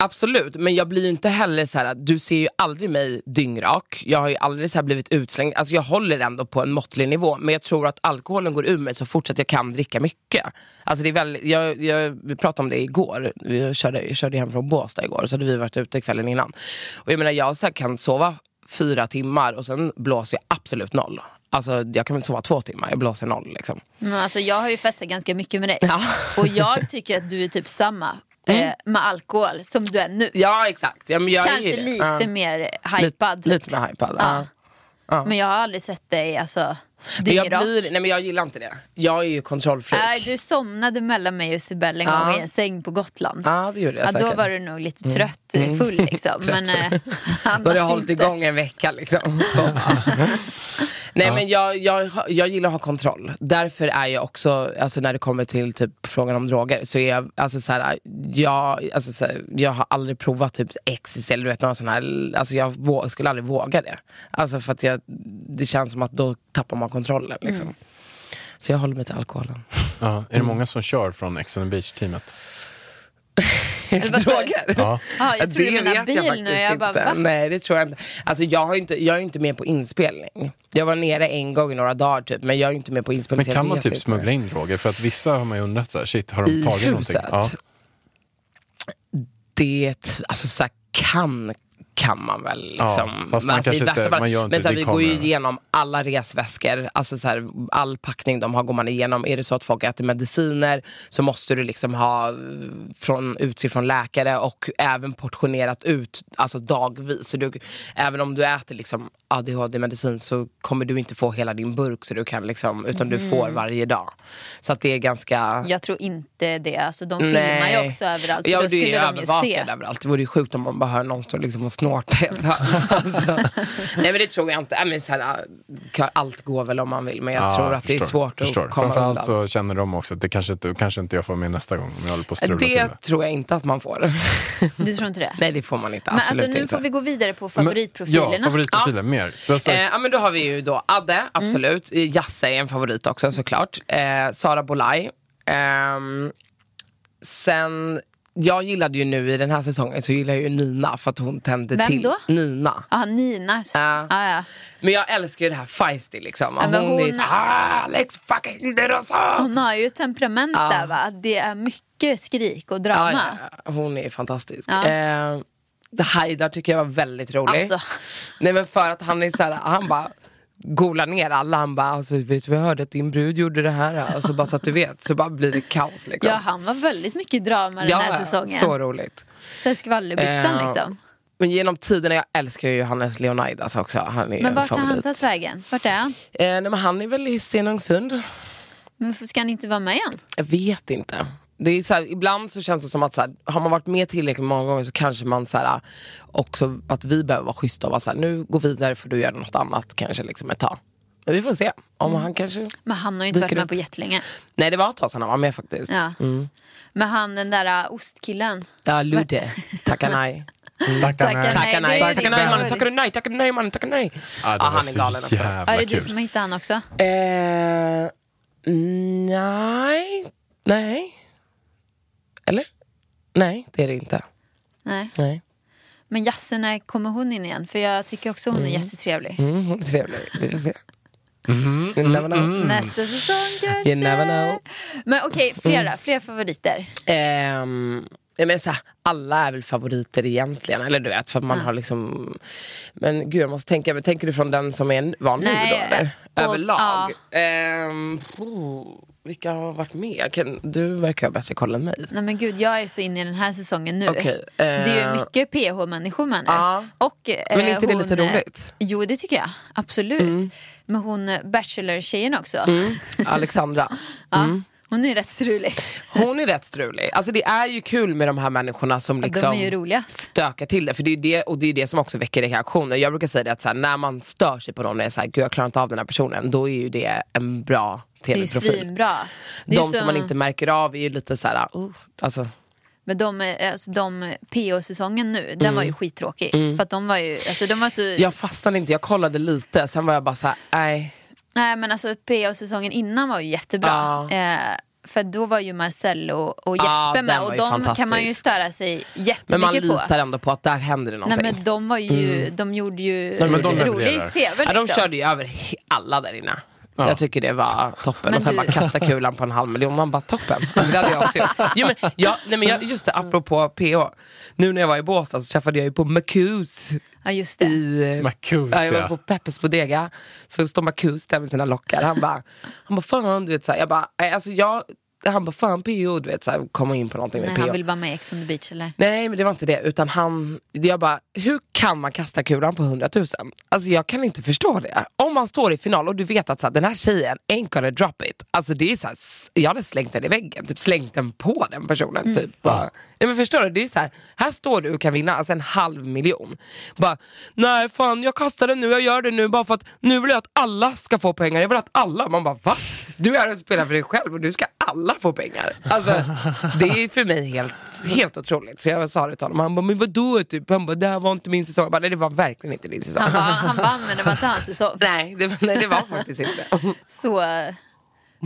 Absolut, men jag blir ju inte heller så här att du ser ju aldrig mig dyngrak. Jag har ju aldrig så blivit utslängd. Alltså jag håller ändå på en måttlig nivå. Men jag tror att alkoholen går ur mig så fort att jag kan dricka mycket. Alltså det är väldigt, jag, jag, vi pratade om det igår. Vi körde, jag körde hem från Båstad igår. Så hade vi varit ute kvällen innan. Och jag menar jag så kan sova fyra timmar och sen blåser jag absolut noll. Alltså jag kan väl sova två timmar, jag blåser noll liksom. Men alltså, jag har ju festat ganska mycket med dig. <laughs> Ja. Och jag tycker att du är typ samma eh, med alkohol som du är nu. Ja exakt. Ja, men jag är Kanske det. lite Ja. mer hypad. Lite, lite mer hypad. Ja. Ja. Men jag har aldrig sett dig alltså, Men jag, blir, nej men jag gillar inte det. Jag är ju kontrollfreak. Nej, du somnade mellan mig och Sibel en gång Ja. i en säng på Gotland. Ja, det gjorde jag Ja, då säkert. var du nog lite trött, eh, full liksom. <laughs> Men eh, Då har jag hållit inte. igång en vecka liksom. <laughs> <laughs> Nej men jag, jag, jag gillar att ha kontroll. Därför är jag också, alltså när det kommer till typ frågan om droger, så är jag, alltså så här, jag, alltså så här, jag har aldrig provat typ ecstasy eller du vet några sådana här, alltså jag vå, skulle aldrig våga det. Alltså för att jag, det känns som att då tappar man kontrollen liksom. Mm. Så jag håller mig till alkoholen. Ja, är det många som kör från Ex on the Beach-teamet? Eller vad sa du? <laughs> Droger? Ja. Ja, jag tror du det menar vet bil jag nu. Jag bara, inte. va? Nej det tror jag inte. Alltså jag, har inte, jag är inte med på inspelning. Jag var nere en gång i några dagar typ, men jag är inte med på inspelning. Men kan man typ inte. smuggla in droger? För att vissa har man ju undrat så här, shit, har de I tagit huset? någonting? Ja. det, alltså så här, kan kan man väl liksom. Ja, fast man alltså, inte- man gör inte men så här, vi går ju igenom alla resväskor, alltså så här, all packning de har går man igenom. Är det så att folk äter mediciner så måste du liksom ha eh, från, utskrift från läkare och även portionerat ut alltså dagvis. Så du, även om du äter liksom ADHD-medicin så kommer du inte få hela din burk så du kan liksom, utan du får varje dag. Så att det är ganska Jag tror inte det. Alltså, de filmar ju också överallt. Så ja, då är skulle ju de ju se. överallt. Det vore ju sjukt om man bara hör någon stå liksom och snorta. <laughs> alltså. Nej men det tror jag inte. Äh, men så här, allt går väl om man vill men jag Ja, tror att det är förstår, svårt förstår. att komma Framförallt undan. så känner de också att det kanske inte, kanske inte jag får med nästa gång om jag håller på att Det det. tror jag inte att man får. Du tror inte det? <laughs> Nej det får man inte. Men Absolut alltså, nu inte. får vi gå vidare på Men- favoritprofilerna. Ja, favoritprofiler, mer. Eh, ja men då har vi ju då Adde, absolut. Mm. Jasse är en favorit också såklart. Eh, Sara Bolaj. Ehm, sen, jag gillade ju nu i den här säsongen så gillar jag ju Nina för att hon tände Vem till. då? Nina. Ja, Nina. Ja. Ja, ja. Men jag älskar ju det här feisty liksom. Ja, men hon, är hon- så Alex fucking Derosa! Hon har ju temperament där va? Det är mycket skrik och drama. ja, ja. hon är fantastisk. Eh, Haidar tycker jag var väldigt rolig. Alltså. Nej men för att han är så här, han bara golar ner alla. Han bara, alltså, vet jag hörde att din brud gjorde det här? Alltså bara så att du vet, så bara blir det kaos liksom. Ja, han var väldigt mycket drama den här säsongen. så roligt. Här skvallerbyttan Eh, liksom. Men genom tiderna, jag älskar ju Johannes Leonidas också. Han är Men en vart har han tagit vägen? Vart är han? Eh, nej, men han är väl i Stenungsund. Men ska han inte vara med igen? Jag vet inte. Det är så här, ibland så känns det som att så här, har man varit med tillräckligt många gånger så kanske man så här, också att vi behöver vara schyssta och vara så här, nu gå vidare för du gör något annat kanske liksom ett tag. Men vi får se om han kanske... Men han har ju inte varit med upp. på jättelänge. Nej det var ett tag sedan han var med faktiskt. Ja. Mm. Men han den där uh, ostkillen. Ja, Ludde. Tacka nej. Tackar Tackar nej. nej. Tacka det nej, är mannen, favorit. tacka nej, tacka nej mannen, tacka nej. Ja, var han är galen också. Ja, det är du som hittat han också. Eh, nej. Nej. Eller? Nej, det är det inte. Nej. Nej. Men Jasse, när kommer hon in igen? För jag tycker också hon är jättetrevlig. Mm, hon är trevlig. Vi får se. You never know. Nästa säsong kanske. You never know. Men okej, flera, fler favoriter. Ehm, jag menar så här, alla är väl favoriter egentligen, eller du vet, för man har liksom... Men gud, jag måste tänka, men tänker du från den som är van nu Nej, då eller? Överlag? Ehm, oh, vilka har varit med? Kan, du verkar ha bättre koll än mig. Nej men gud, jag är så inne i den här säsongen nu. Okej, det är eh, ju mycket PH-människor med nu. Ja. Och, eh, Men är inte det hon, lite eh, roligt? Mm. Jo, det tycker jag. Absolut. Men hon eh, Bachelor-tjejen också. Alexandra. <laughs> Ja, Hon är rätt strulig. Hon är rätt strulig. Alltså det är ju kul med de här människorna som De liksom roligast. stökar till det. För det är det, och det är det som också väcker reaktioner. Jag brukar säga det att här, när man stör sig på någon och är såhär, gud jag klarar inte av den här personen. Då är ju det en bra Det är ju tv-profil. svinbra. Det är De så- som man inte märker av är ju lite såhär, uh, alltså. Men de, alltså, de PO-säsongen nu, den var ju skittråkig. För att de var ju, alltså de var så... Mm. Jag fastnade inte, jag kollade lite, sen var jag bara såhär, nej. Nej men alltså PO-säsongen innan var ju jättebra. Ja. Eh, för då var ju Marcello och Ja, Jesper den med och de kan man ju störa sig Men jättemycket man på. litar ändå på att där händer det Nej någonting. men de var ju, de gjorde ju men de rolig tv ja, liksom. de körde ju över alla där inne. Jag tycker det var toppen. Men och sen du- bara kasta kulan på en halv miljon. Man bara toppen. Alltså, det hade jag också gjort. Jo, men, ja, nej, men jag, just det, apropå PH. Nu när jag var i Båstad så träffade jag ju på Marcus. Ja just det. I, eh, Marcus, ja, jag var på Peppes Bodega. Så står Marcus där med sina lockar. Han bara, han bara fan du vet så här. Jag bara, nej, alltså jag han bara fan PO, du vet, så här, komma in på någonting med Nej, PO. han vill vara med i Ex on the beach eller? Nej men det var inte det, utan han, jag bara, hur kan man kasta kulan på 100 000? Alltså jag kan inte förstå det. Om man står i final och du vet att så här, den här tjejen ain't gonna drop it. Alltså det är så här, jag hade slängt den i väggen, typ slängt den på den personen. Mm. Typ. Bara, ja, men förstår du, det är så här, här står du och kan vinna alltså en halv miljon. Bara, nej fan jag kastar den nu, jag gör det nu bara för att nu vill jag att alla ska få pengar. Jag vill att alla, man bara va? Du är här och spelar för dig själv och nu ska alla få pengar. Alltså det är för mig helt, helt otroligt. Så jag sa det till honom, han bara, men vadå? Typ? Han bara, det här var inte min säsong. Jag bara, nej det var verkligen inte din säsong. Han, bara, han vann men det var inte hans säsong. <laughs> Nej, det, nej, det var faktiskt inte. Så,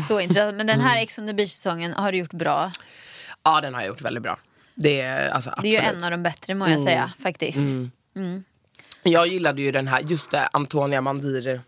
så intressant. Men den här Ex on the beach-säsongen har du gjort bra. Ja, den har jag gjort väldigt bra. Det är, alltså, Det är ju en av de bättre må jag säga faktiskt. Jag gillade ju den här, just det, Antonia Mandir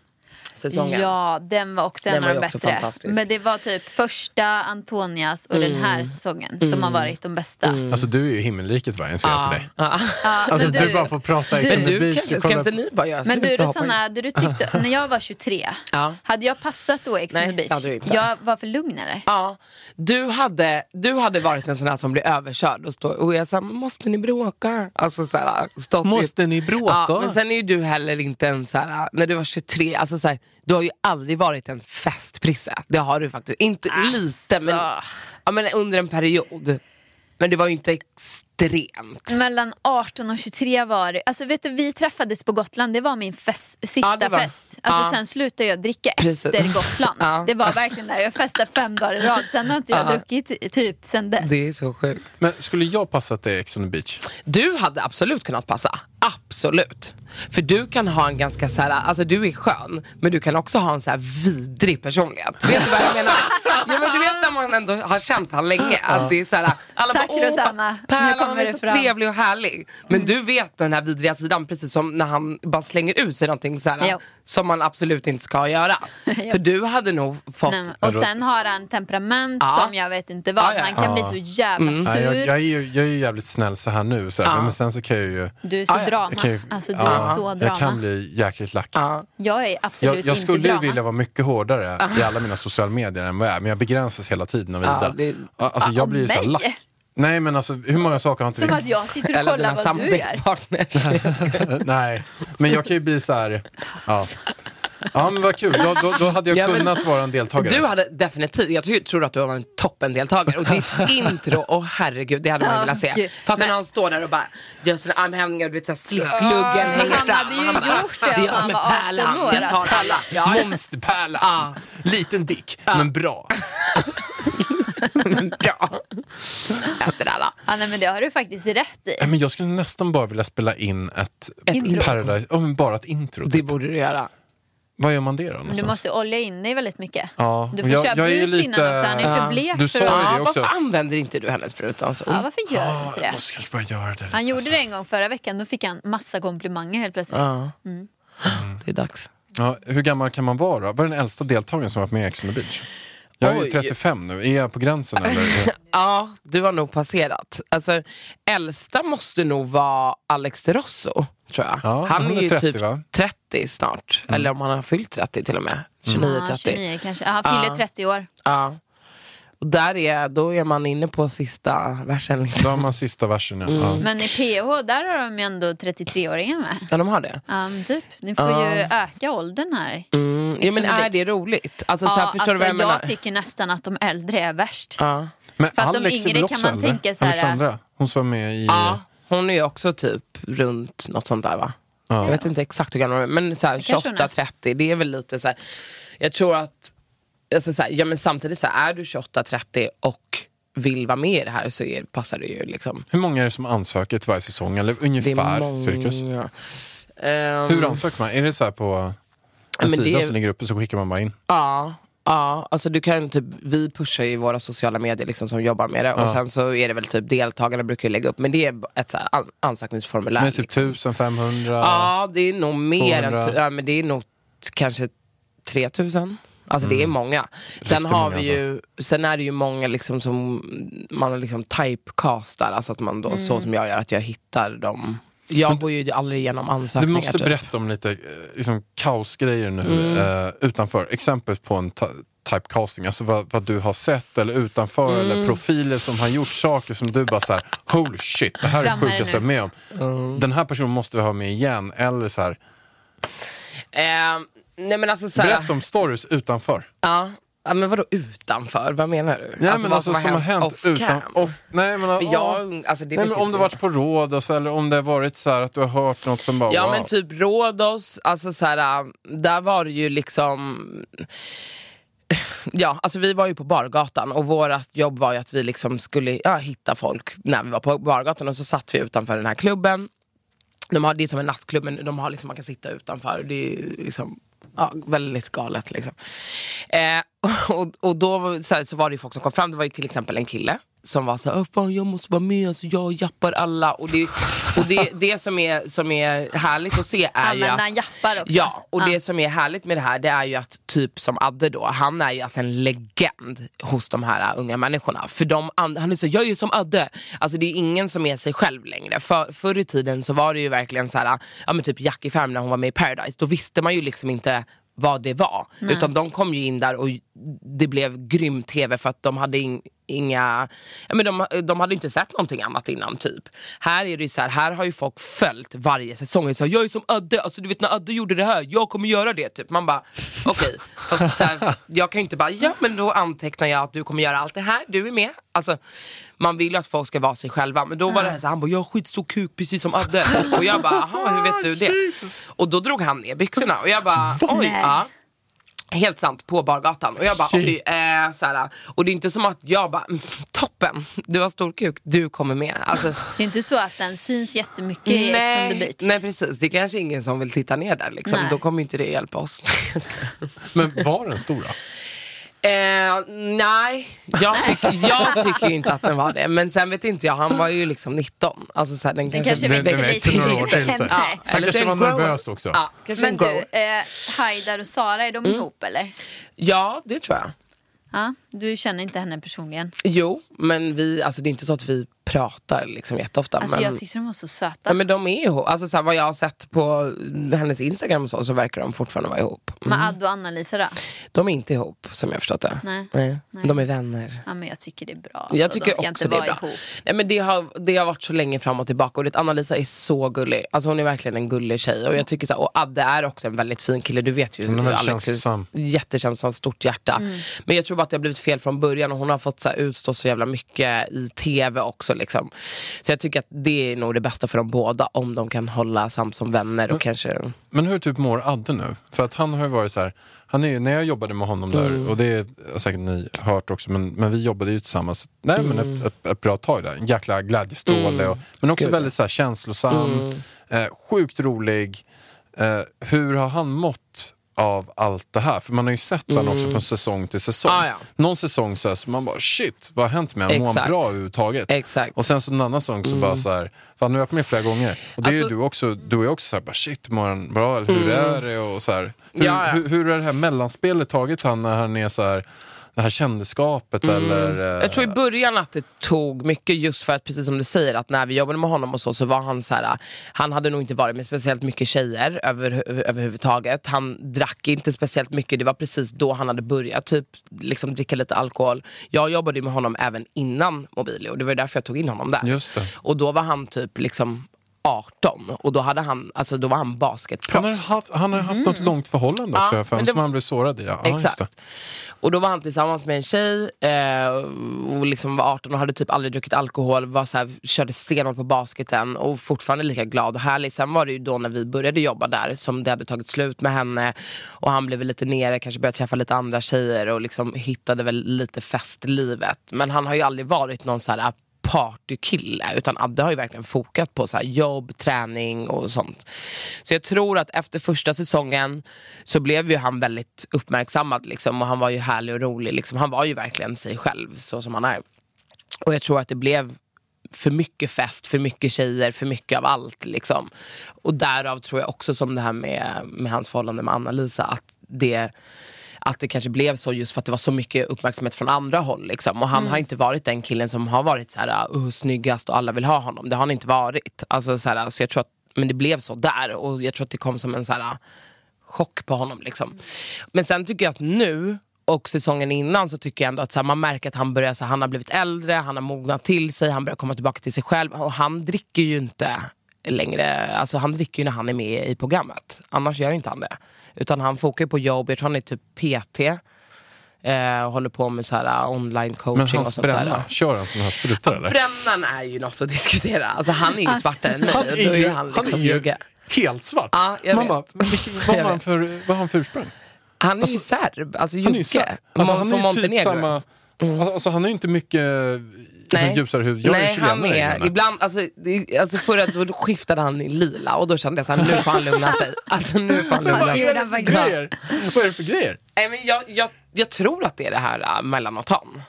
säsongen. Ja, den var också en Den av de bättre. fantastisk. Men det var typ första Antonias och den här säsongen som har varit de bästa. Alltså du är ju himmelriket va, jag ser på dig. Ja, Alltså men du, bara får prata du- Men du beach kanske, ska inte ni bara göra Men du? Rosanna, du tyckte, <laughs> när jag var 23, Ja. hade jag passat då Ex on Nej, the beach? du inte. Jag var för lugnare. Ja, du hade, du hade varit en sån här som blir överkörd och, stå, och jag sa, måste ni bråka? Alltså, så här, stått i- Måste ni bråka? Ja, men sen är ju du heller inte en så här, när du var 23, alltså så här, du har ju aldrig varit en festprisse. Det har du faktiskt. Inte lite, men, ja, men under en period. Men det var ju inte extremt. Mellan 18 och 23 var det, alltså vet du vi träffades på Gotland, det var min fest, sista Ja, var- fest. Alltså ja. sen slutade jag dricka Precis. efter Gotland. <laughs> Ja. Det var verkligen där, jag festade fem dagar i rad, sen har inte jag Ja. druckit typ sen dess. Det är så sjukt. Men skulle jag passat dig Ex on the beach? Du hade absolut kunnat passa. Absolut. För du kan ha en ganska så här, alltså du är skön, men du kan också ha en så här vidrig personlighet. Vet du vad jag menar? <laughs> Ja, men du vet man ändå har känt han länge, att det är så här, alla Tack, bara, "Åh, Rosanna. Nu Pärlan är så fram." Mm. trevlig och härlig. Men du vet den här vidriga sidan, precis som när han bara slänger ut sig någonting så här. Som man absolut inte ska göra. <laughs> Så du hade nog fått Nej, och sen har han temperament Ja. som jag vet inte vad, Ja, ja. han kan bli så jävla sur. Nej, jag, jag, är ju, jag är ju jävligt snäll så här nu, så här, Ja. men sen så kan jag ju... Du är så drama. Jag kan ju Alltså du ja, är så drama. Jag kan bli jäkligt lack. Ja. Jag är absolut Jag, jag inte skulle ju drama. vilja vara mycket hårdare i alla mina sociala medier än vad jag är, men jag begränsas hela tiden av Ida. Ja, det- Alltså, jag blir ju så lack. Nej men alltså hur många saker har inte Som vi... att jag sitter och Eller kollar vad du gör. <laughs> Nej, men jag kan ju bli så här... Ja, ja men vad kul, då, då, då hade jag Ja, men- kunnat vara en deltagare. Du hade definitivt, jag tror, tror att du var en toppendeltagare och ditt <laughs> intro, åh herregud det hade man ju velat se. Fattar Men- när han står där och bara gör sina armhävningar, du vet såhär sluggen hänger han fram. hade ju han bara, gjort det det är jag han som är var 18 pärlan, jag tar alltså. alla. Ja, Monsterpärla! Ja. Liten dick, men bra. <laughs> <laughs> bra. Efter alla. Ja, nej, men det har du faktiskt rätt i. Nej, men jag skulle nästan bara vilja spela in ett, Ett intro. Paradise, ja, men bara ett intro. Det Typ. borde du göra. Vad gör man det då? Men du någonstans? måste olja in dig väldigt mycket. Ja, Du får jag- köpa jag brus lite- innan också, han är Ja. för blek Du sa det Ja, också. varför använder inte du hennes sprutans? Ja, varför gör du Ja, inte jag det? måste kanske bara göra det. lite, Han gjorde alltså. det en gång förra veckan, då fick han massa komplimanger helt plötsligt. Ja. Mm. Det är dags. Ja, hur gammal kan man vara? Vad är den äldsta deltagaren som varit med i Ex on the beach? Jag är ju Oj. 35 nu, är jag på gränsen eller? <laughs> Ja, du har nog passerat. Alltså, äldsta måste nog vara Alex de Rosso, tror jag. Ja, han, han är är ju 30 typ va? 30 snart. Eller om han har fyllt 30 till och med. 29, Ja, 30. 29 kanske. Han fyller Ja. 30 år. Ja. Och där är, då är man inne på sista versen. Liksom. Då har man sista versen ja. Mm. ja. Men i PH, där har de ju ändå 33-åringar med. Ja, de har det. Ja, men typ. Ni får ju öka åldern här. Mm. Ja, men the är det roligt? Alltså, så här, Ja, förstår alltså, du vad jag menar? tycker nästan att de äldre är värst. Ja. Men För att de Alex är yngre kan man äldre? tänka så här- Alexandra, hon som var med i... ja, hon är ju också typ runt något sånt där va? Jag vet inte exakt hur gammal hon är, men så här, kanske hon är. 28-30, det är väl lite så här. Jag tror att, alltså så här, ja, men samtidigt så här, är du 28-30 och vill vara med i det här så är, passar det ju liksom. Hur många är det som ansöker till varje säsong? Eller ungefär många. cirkus? Ehm, Hur ansöker man? Är det så här på en sida är- som ligger uppe så skickar man bara in? Ja, ja alltså du kan typ, vi pushar ju våra sociala medier liksom som jobbar med det och Ja. sen så är det väl typ deltagarna brukar ju lägga upp men det är ett så här an- ansökningsformulär. Men typ liksom. 1500? Ja, det är nog mer än, 200. tu- ja, men det är nog kanske 3000. Alltså det är många. Sen Riktigt har många, vi ju, sen är det ju många liksom som man liksom typecastar, alltså att man då, så som jag gör, att jag hittar dem. Jag går ju aldrig igenom Du ansökningar. måste typ. berätta om lite eh, liksom, kaosgrejer nu Mm. eh, utanför. Exempel på en typecasting, alltså vad, vad du har sett eller utanför Mm. eller profiler som har gjort saker som du bara så här, holy shit, det här är det sjukaste jag är med om. Den här personen måste vi ha med igen. Eller så här, Eh, nej men alltså så här, berätta om stories utanför. ja, ja, men vadå utanför? Vad menar du? Ja, men vad alltså, som har hänt off utan... Off, nej, men, För ja. jag, alltså, det nej, men om du varit på Rhodos eller om det har varit så här att du har hört något som bara Ja wow. men typ Rhodos, alltså så här, äh, där var det ju liksom <laughs> Ja, alltså vi var ju på bargatan och vårt jobb var ju att vi liksom skulle ja, hitta folk när vi var på bargatan och så satt vi utanför den här klubben. De har, det är som en nattklubb men de har liksom, man kan sitta utanför. Det är liksom ja, väldigt galet liksom. Eh, <laughs> och, och då var- så, här, så var det ju folk som kom fram, det var ju till exempel en kille som var så här, "Åh, fan jag måste vara med, alltså, jag jappar alla. Och det, och det, det som, är, som är härligt att se är Ja, ju att... jappar också. Ja, och Ja. det som är härligt med det här det är ju att typ som Adde då, han är ju alltså en legend hos de här unga människorna. För de, han är så, jag är ju som Adde. Alltså det är ingen som är sig själv längre. För, förr i tiden så var det ju verkligen så här, ja men typ Jackie Färm när hon var med i Paradise, då visste man ju liksom inte vad det var. Utan de kom ju in där och det blev grym tv för att de hade in, inga, ja men de, de hade inte sett någonting annat innan typ. Här är det så här, här har ju folk följt varje säsong. Så här, jag är som Adde, alltså du vet när Adde gjorde det här, jag kommer göra det. Typ. Man bara, okej. Så här, jag kan ju inte bara, ja men då antecknar jag att du kommer göra allt det här, du är med. Alltså, man vill ju att folk ska vara sig själva. Men då var det här så här, han bara, jag har skitstor kuk precis som Adde. Och jag bara, jaha hur vet du det? Och då drog han ner byxorna och jag bara, oj. Ja. Helt sant, på bargatan. Och jag bara, oj, eh, såhär, Och det är inte som att jag bara, mm, toppen, du har stor kuk, du kommer med. Alltså, Det är inte så att den syns jättemycket i Ex on the nej, beach. nej precis, det är kanske ingen som vill titta ner där liksom. Nej. Då kommer inte det hjälpa oss. <laughs> Men var den stor då? Eh, nej, jag, jag tycker ju inte att den var det. Men sen vet inte jag, han var ju liksom 19. Alltså, såhär, den Den kanske, kanske lite några år till sig. Ja. Han eller kanske var nervös också. Ja, kanske Men en du, eh, Haidar och Sara, är de Mm. ihop eller? Ja, det tror jag. Ja, du känner inte henne personligen? Jo, men vi, alltså, det är inte så att vi pratar liksom jätteofta. Alltså men... jag tyckte de var så söta. Ja, men de är ihop. Alltså, så här, vad jag har sett på hennes Instagram och så, så verkar de fortfarande vara ihop. Mm. Men Adde och Anna-Lisa då? De är inte ihop som jag har förstått det. Nej. Nej. Nej. De är vänner. Ja, men jag tycker det är bra. Jag alltså, tycker de ska också inte det är bra. ihop. Nej, men det, har, det har varit så länge fram och tillbaka. Och det, Anna-Lisa är så gullig. Alltså, hon är verkligen en gullig tjej. Och, jag tycker så här, och Adde är också en väldigt fin kille. Du vet ju är väldigt Alex. känslosam. Jättekänslosamt, stort hjärta. Mm. Men jag tror bara att det har blivit fel från början. Och hon har fått så här, utstå så jävla mycket i tv också. Liksom. Så jag tycker att det är nog det bästa för dem båda. Om de kan hålla sams som vänner. Och kanske... Men hur typ mår Adde nu? För att han har ju varit så här, han är, när jag jobbade med honom där, Mm. och det är säkert ni hört också, men, men vi jobbade ju tillsammans nej, men ett, ett, ett bra tag där. En jäkla glädjestråle, och, men också Mm. Gud. väldigt så här, känslosam, eh, sjukt rolig. Eh, hur har han mått av allt det här? För man har ju sett honom också från säsong till säsong. Mm. Ah, ja. Någon säsong så, här, så man bara shit, vad har hänt med honom? Mår han bra överhuvudtaget? Exakt. Och sen så en annan sång så bara så här, för han har varit med flera gånger. Och det är ju Alltså- du också, du är också så här, bara shit, mår han bra? Eller hur är det? Och så här, hur, Ja, ja. Hur, hur är det här mellanspelet tagit han när han är så här, det här kändisskapet eller? eh, Jag tror i början att det tog mycket just för att precis som du säger att när vi jobbade med honom och så så var han så här. Han hade nog inte varit med speciellt mycket tjejer över, överhuvudtaget. Han drack inte speciellt mycket. Det var precis då han hade börjat typ liksom dricka lite alkohol. Jag jobbade med honom även innan Mobilio. Det var därför jag tog in honom där. Och då var han typ liksom 18 och då, hade han, alltså, då var han basketproffs. han har haft, han har haft något långt förhållande också, Ja, för som var- han blev sårad i. Ja, ja, Exakt. det. Och då var han tillsammans med en tjej eh, och liksom var 18 och hade typ aldrig druckit alkohol. Var så här, körde stenhårt på basketen och fortfarande lika glad och härlig. Sen var det ju då när vi började jobba där som det hade tagit slut med henne. Och han blev lite nere, kanske började träffa lite andra tjejer och liksom hittade väl lite festlivet. Men han har ju aldrig varit någon så här partykille utan Adde har ju verkligen fokat på så här jobb, träning och sånt. Så jag tror att efter första säsongen så blev ju han väldigt uppmärksammad liksom, och han var ju härlig och rolig. Liksom. Han var ju verkligen sig själv så som han är. Och jag tror att det blev för mycket fest, för mycket tjejer, för mycket av allt. Liksom. Och därav tror jag också som det här med, med hans förhållande med Anna-Lisa att det att det kanske blev så just för att det var så mycket uppmärksamhet från andra håll. Liksom. Och han har inte varit den killen som har varit så här, uh, snyggast och alla vill ha honom. Det har han inte varit. Alltså, så, här, så jag tror att, men det blev så där och jag tror att det kom som en så här, chock på honom. Liksom. Men sen tycker jag att nu Och säsongen innan så tycker jag ändå att så här, man märker att han börjar, så här, han har blivit äldre, han har mognat till sig, han börjar komma tillbaka till sig själv. Och han dricker ju inte längre, alltså han dricker ju när han är med i programmet. Annars gör ju inte han det. Utan han fokar ju på jobb, jag tror han är typ PT. Eh, och håller på med så här uh, online coaching Men och hans sånt där. bränna, kör han såna här sprutor eller? Brännan är ju något att diskutera. Alltså han är ju Alltså, svartare än mig. Han och är är ju, ju han liksom han är ju helt svart. Bara, vilken- <laughs> vad har han för, vad har han för ursprung? Han är ju Alltså, serb, alltså är ju så, alltså, han är ju typ Montenegro. samma, alltså, han är ju inte mycket alltså, Nej. ljusare hud. Jag är Nej, han chilenare är, ibland, alltså, det- alltså förra då skiftade han i lila och då kände jag såhär, nu får han lugna sig. Alltså nu får han lugna Vad sig. Gjorde är han det för grejer? Vad är det för grejer? Nej, men jag, jag, jag tror att det är det här äh, melanotan.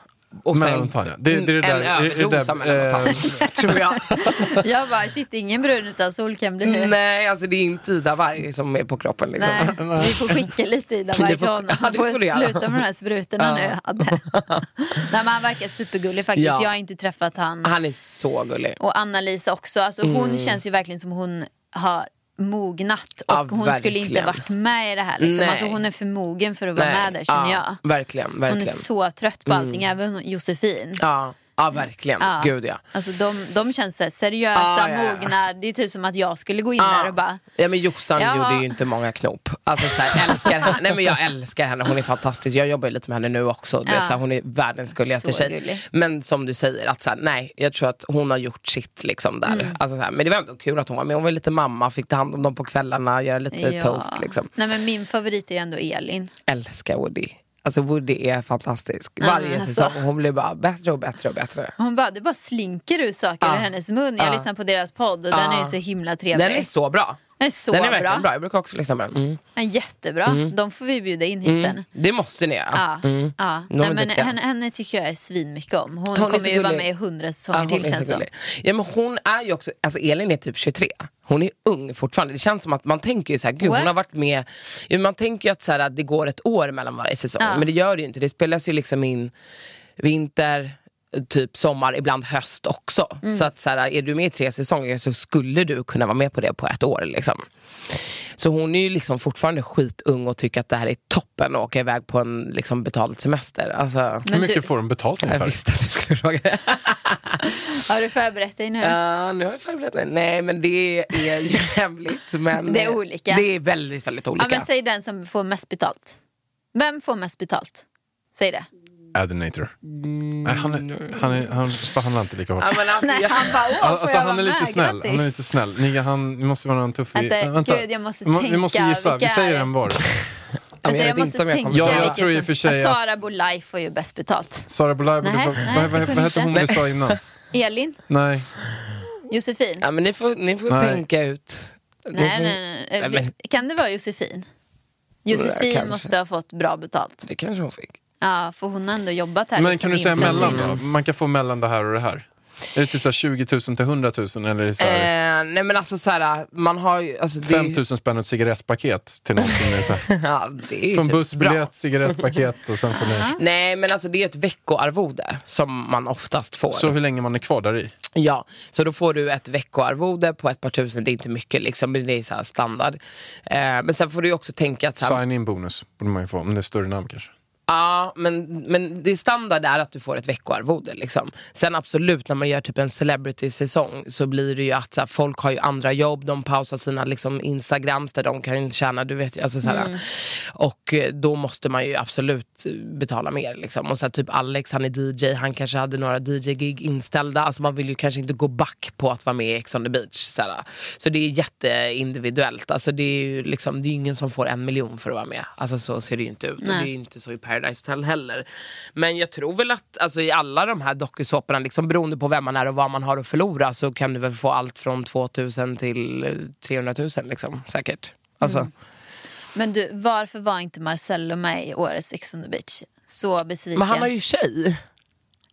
Och ja. Det- det är det där- en det det överdos av melanotan, tror jag. Jag bara, shit ingen brun utan sol kan bli... Nej, alltså det är inte Ida Varg som är på kroppen. Liksom. Nej, <laughs> vi får skicka lite Ida Varg får- till honom. Han får får sluta med de här sprutorna nu. <laughs> Nej, men han verkar supergullig faktiskt. Ja. Jag har inte träffat han. Han är så gullig. Och Anna-Lisa också. Alltså, hon känns ju verkligen som hon har mognat och Ja, hon skulle inte verkligen. varit med i det här. Liksom. Nej. Alltså, hon är för mogen för att vara med där känner ja, jag. Verkligen, Hon verkligen. är så trött på allting, även Josefin. Ja, ja verkligen. Ja. Gud ja. Alltså de, de känns så seriösa, Ja, ja, ja. mogna. Det är typ som att jag skulle gå in där och bara Ja men Jossan gjorde ju inte många knop. Alltså så här, älskar henne. Nej men jag älskar henne, hon är fantastisk. Jag jobbar ju lite med henne nu också. Du vet, så här, hon är världens gulligaste tjej. gullig. Men som du säger, att så här, nej jag tror att hon har gjort sitt liksom där. Mm. Alltså, så men det var ändå kul att hon var med. Hon var lite mamma, fick ta hand om dem på kvällarna, göra lite toast liksom. Nej men min favorit är ju ändå Elin. Älskar Woody. Alltså Woody är fantastisk. Varje alltså. säsong, hon blir bara bättre och bättre och bättre. Hon bara, det bara slinker ut saker Ja. ur hennes mun. Jag Ja. lyssnar på deras podd och Ja. den är ju så himla trevlig. Den är så bra. Den är så Den är bra. verkligen bra. Jag brukar också lyssna på den. Mm. Är jättebra. De får vi bjuda in hit sen. Det måste ni göra. Ja, Mm. ja. Nej, men henne, henne tycker jag är svinmycket om. Hon, Hon kommer ju vara med i hundra Ja, säsonger till känns som. Ja, men hon är ju också, alltså Elin är typ 23. Hon är ung fortfarande. Det känns som att man tänker ju så här, gud What? hon har varit med. Ja, man tänker ju att, så här, att det går ett år mellan varje säsong. Ja. Men det gör det ju inte. Det spelas ju liksom in vinter, typ sommar, ibland höst också. Mm. Så att så här, är du med i tre säsonger så skulle du kunna vara med på det på ett år. Liksom. Så hon är ju liksom fortfarande skitung och tycker att det här är toppen att åka iväg på en liksom, betald semester. Alltså, Hur Men mycket du- får de betalt jag ungefär? visste att du skulle fråga det. <laughs> Har du förberett dig nu? Ja, nu har jag förberett mig. Nej, men det är ju <laughs> hemligt. Men Det är olika. Det är väldigt, väldigt olika. Ja, men säg den som får mest betalt. Vem får mest betalt? Säg det. Adinator. Nej, han, är, han, är, han förhandlar inte lika hårt. Ja, men alltså, Nej, jag, han bara, åh, Alltså, jag han är lite med? snäll. Grattis. Han är lite snäll. Ni, han, ni måste vara en tuff i... Vänta, gud, jag måste Vi må- Vi måste tänka, gissa. Vi säger en var. Vänta, jag jag måste inte jag tänka jag vilken tror i och för sig att- Sara Bolaj får ju bäst betalt. Sara Bolaj, Nej, vad, nej, vad, vad, hette hon du sa innan? Elin? Nej. Josefin? ja, men ni får, ni får Nej. tänka ut. Ni Nej, får, nej, nej. Nej, Kan det vara Josefin? Josefin måste ha fått bra betalt. Det kanske hon fick. Ja, för hon har ändå jobbat här. Men liksom kan du säga mellan då? Man kan få mellan det här och det här. Är det typ så här 20 000 till 100 000 eller är det så här Eh, nej men alltså såhär, man har ju... Alltså, det, 5 000 spänn och ett cigarettpaket till någon som är så här. <laughs> ja, det är Från typ bussbiljett, bra. cigarettpaket och sen får ni... Nej men alltså det är ett veckoarvode som man oftast får. Så hur länge man är kvar där i? Ja, så då får du ett veckoarvode på ett par tusen, det är inte mycket liksom, men det är så här standard. Eh, men sen får du ju också tänka att så här, Sign-in bonus borde man ju få, om det är större namn kanske. Ja, men, men det standard är att du får ett veckoarvode. Liksom. Sen absolut, när man gör typ en celebrity-säsong så blir det ju att så här, folk har ju andra jobb, de pausar sina liksom, instagrams där de kan tjäna, du vet. Alltså, så här, Och eh, då måste man ju absolut betala mer. Liksom. Och så här, typ Alex, han är DJ, han kanske hade några DJ-gig inställda. Alltså, man vill ju kanske inte gå back på att vara med i Ex on the beach. Så, så det är jätteindividuellt. Alltså, det är ju liksom, det är ingen som får en miljon för att vara med. Alltså, så ser det ju inte ut. Och det är ju inte så i Paradise Hotel heller. Men jag tror väl att alltså, i alla de här dokusåporna, liksom, beroende på vem man är och vad man har att förlora så kan du väl få allt från 2000 till eh, 300 000 liksom, säkert. Alltså, Men du, varför var inte Marcello med i årets Ex on the beach? Så besviken. Men han har ju tjej.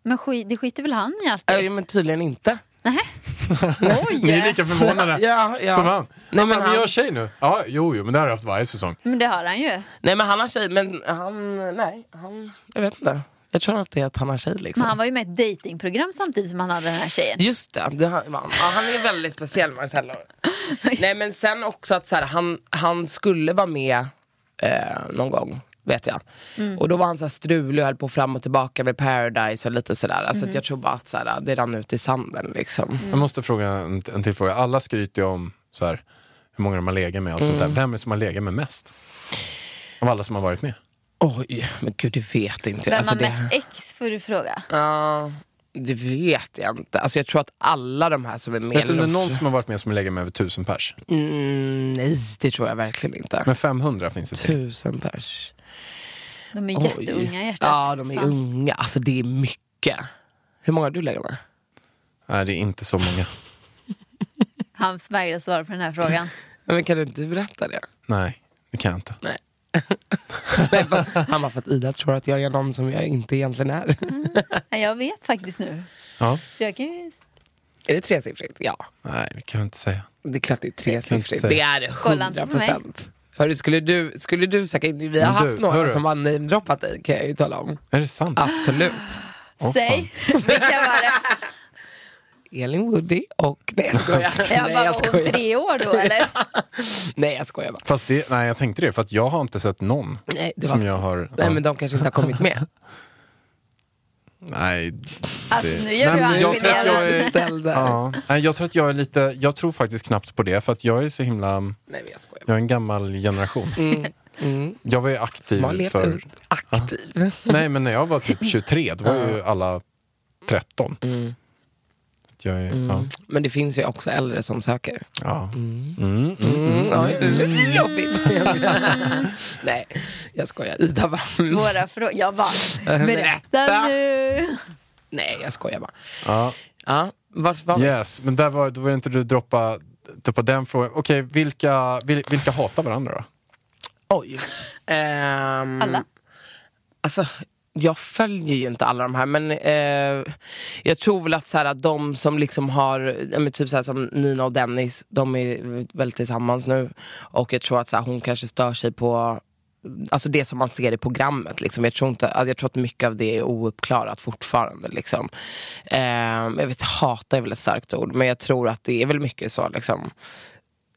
Men skit, det skiter väl han i alltid? Äh, men tydligen inte. Oj! <laughs> Ni är lika förvånade Ja, ja. som han. Nej, Nej, men men han- vi gör tjej nu. Ja, jo, jo, men det har jag haft varje säsong. Men det har han ju. Nej men han har tjej, men han, nej, han, jag vet inte. Jag tror att det är att han har tjej liksom. Men han var ju med i ett datingprogram samtidigt som han hade den här tjejen. Just det, det har, han. Ja, han är väldigt speciell Marcello. <laughs> Nej men sen också att så här, han, han skulle vara med eh, någon gång. Vet jag. Och då var han så här strulig och höll på fram och tillbaka med Paradise och lite sådär. Alltså att jag tror bara att så här, det rann ut i sanden liksom. Jag måste fråga en, en till fråga. Alla skryter ju om så här, hur många de har legat med och allt sånt Mm. där. Vem är det som har legat med mest? Av alla som har varit med? Oj, men gud det vet inte jag. Vem Alltså, har det- mest ex får du fråga. Ja, det vet jag inte. Alltså jag tror att alla de här som är med... Vet du om det är någon som har varit med som har legat med över tusen pers? mm, nej, det tror jag verkligen inte. Men 500 finns det. Tusen pers. De är Oj. jätteunga i hjärtat. Ja, de är Fan. unga. Alltså det är mycket. Hur många har du legat med? Nej, det är inte så många. <laughs> Han vägrar svara på den här frågan. <laughs> Men kan du inte berätta det? Nej, det kan jag inte. Nej. <laughs> Nej, för- Han bara, för att Ida tror att jag är någon som jag inte egentligen är. Nej, Jag vet faktiskt nu. Ja. Så jag kan ju... Är det tresiffrigt? Ja. Nej, det kan jag inte säga. Det är klart det är tresiffrigt. Det är det, Kolla inte 100 på mig. procent. Hörru, skulle du, skulle du söka in? Vi har du, haft några hörru. som har namedroppat dig kan jag ju tala om. Är det sant? Absolut. Åh, Säg, vilka var det? Elin Woody och... Nej jag skojar. Jag bara, jag var hon skojar. tre år då eller? <laughs> Nej jag skojar bara. Fast det, nej, jag tänkte det, för att jag har inte sett någon Nej, som var- jag har... Nej ja. men de kanske inte har kommit med. <laughs> Nej, Alltså det- nu gör Nej, du jag tror att jag är... Ja. Nej, jag tror att jag är lite... Jag tror faktiskt knappt på det, för att jag är så himla... Nej jag. Jag är en gammal generation. Jag var ju aktiv levt för... Aktiv. Nej, men när jag var typ 23, då var ju alla 13. Mm. Att jag är, ja. Men det finns ju också äldre som söker. Ja. Mm, Mm, är jobbigt. <laughs> Nej, jag skojar. Ida bara, Svåra frågor. Jag bara, Berätta. nu. nej jag skojar bara. ja. Ja, vart var vi? Yes, men där var, då var det inte du droppa, droppa den frågan. Okej, vilka, vil, vilka hatar varandra då? Oj. Ehm, Alla? Alltså, jag följer ju inte alla de här men eh, jag tror väl att, så här, att de som liksom har, men typ så här, som Nina och Dennis, de är väl tillsammans nu. Och jag tror att så här, hon kanske stör sig på Alltså det som man ser i programmet. Liksom. Jag, tror inte, alltså jag tror att mycket av det är ouppklarat fortfarande. Liksom. Eh, jag vet, hata är väl ett starkt ord, men jag tror att det är väl mycket så. Liksom,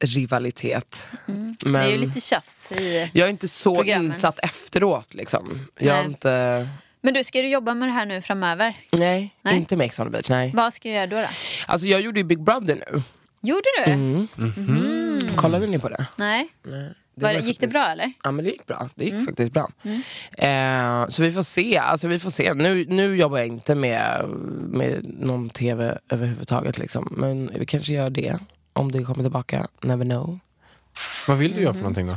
rivalitet. Men, Det är ju lite tjafs i... jag är inte så programmen. insatt efteråt. Liksom. Jag Nej. inte... Men du, ska du jobba med det här nu framöver? Nej, Nej. inte med Ex on the beach. Nej. Vad ska du göra då? då? Alltså jag gjorde ju Big Brother nu. Gjorde du? Mm. Kollade ni på det? Nej. Det Var, gick det faktiskt- bra eller? Ja men det gick bra. Det gick Mm. faktiskt bra. Eh, så vi får se. Alltså, vi får se. Nu, nu jobbar jag inte med, med någon tv överhuvudtaget. Liksom. Men vi kanske gör det. Om det kommer tillbaka. Never know. Vad vill du göra för någonting då?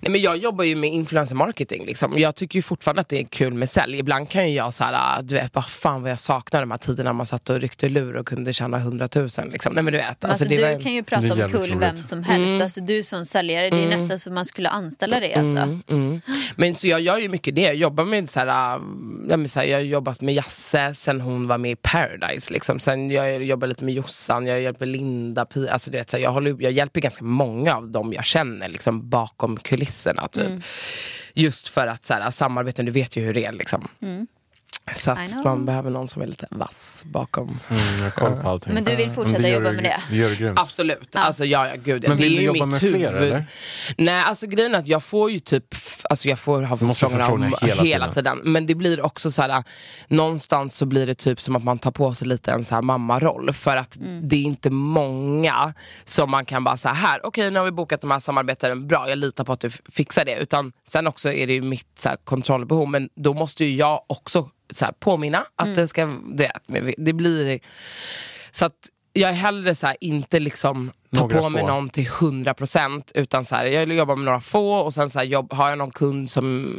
Nej, men jag jobbar ju med influencer marketing. Liksom. Jag tycker ju fortfarande att det är kul med sälj. Ibland kan ju jag så här, ah, du vet, bara fan vad jag saknar de här tiderna man satt och ryckte lur och kunde tjäna hundratusen. Liksom. Nej men du vet. Alltså, det du var en- kan ju prata om roligt. vem som helst. Alltså, du som säljare, det är nästan som man skulle anställa dig. Alltså. Mm, mm. Men så jag gör ju mycket det. Jag jobbar med så här, så här, jag har jobbat med Jasse sen hon var med i Paradise. Liksom. Sen jag jobbar lite med Jossan, jag hjälper Linda, alltså, du vet, så här, jag, håller, jag hjälper ganska många av dem jag känner liksom, bakom kulisserna. Typ. Just för att så här, samarbeten, du vet ju hur det är. Liksom. Så att man behöver någon som är lite vass bakom. Mm, jag koll på allting. Men du vill fortsätta det jobba du- med det? Det gör du grymt. Absolut. Alltså, ja, ja, gud, ja. Men det vill är du ju jobba mitt med fler, huvud. eller? Nej, alltså grejen är att jag får ju typ, alltså jag får ha förfrågningar om hela hela, tiden. Men det blir också så här, någonstans så blir det typ som att man tar på sig lite en så här mammaroll. För att det är inte många som man kan bara säga här, okej nu har vi bokat de här samarbetena, bra jag litar på att du fixar det. Utan sen också är det ju mitt så här, kontrollbehov, men då måste ju jag också så här, påminna att det ska, det, det blir så att jag är hellre så här, inte liksom ta på mig få. någon till 100% utan så här, jag jobbar med några få och sen så här, jobb, har jag någon kund som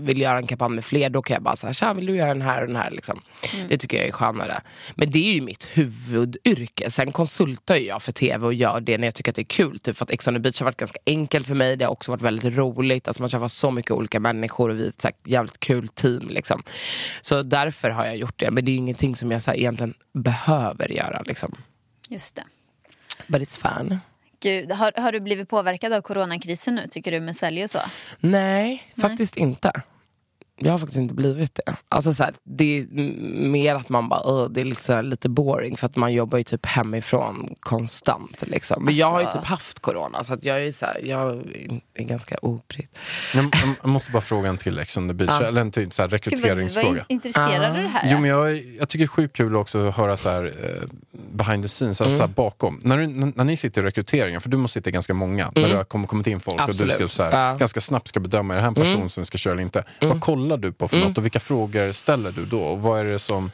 vill göra en kampanj med fler då kan jag bara säga tja vill du göra den här och den här liksom. Det tycker jag är skönare. Men det är ju mitt huvudyrke. Sen konsultar jag för tv och gör det när jag tycker att det är kul. Typ för att Ex on the beach har varit ganska enkelt för mig. Det har också varit väldigt roligt. Alltså man träffar så mycket olika människor och vi är ett så här, jävligt kul team. Liksom. Så därför har jag gjort det. Men det är ju ingenting som jag så här, egentligen behöver göra. Liksom. Just det. But it's fun. Gud, har, har du blivit påverkad av coronakrisen nu, tycker du, med sälj och så? Nej, faktiskt inte. Jag har faktiskt inte blivit det. Alltså så här, det är mer att man bara, "Åh, det är liksom lite boring för att man jobbar ju typ hemifrån konstant. Liksom. Men jag har ju Alltså- typ haft corona så att jag är, så här, jag är ganska obrydd. Jag, jag- måste bara fråga en till Ex on the beach, eller en till så här Gud, vad rekryteringsfråga. in- intresserad av det här. Jo, men jag, jag tycker det är sjukt kul också att höra så här, eh, behind the scenes, alltså så Mm. här bakom. När, du, när, när ni sitter i rekryteringen, för du måste sitta ganska många, när det har kommit, in folk och du Mm. Absolut. ska så här, Ja. Mm. ganska snabbt ska bedöma, är det här en person som ska köra eller inte? Vad kollar du på för något och vilka frågor ställer du då? Och vad är det som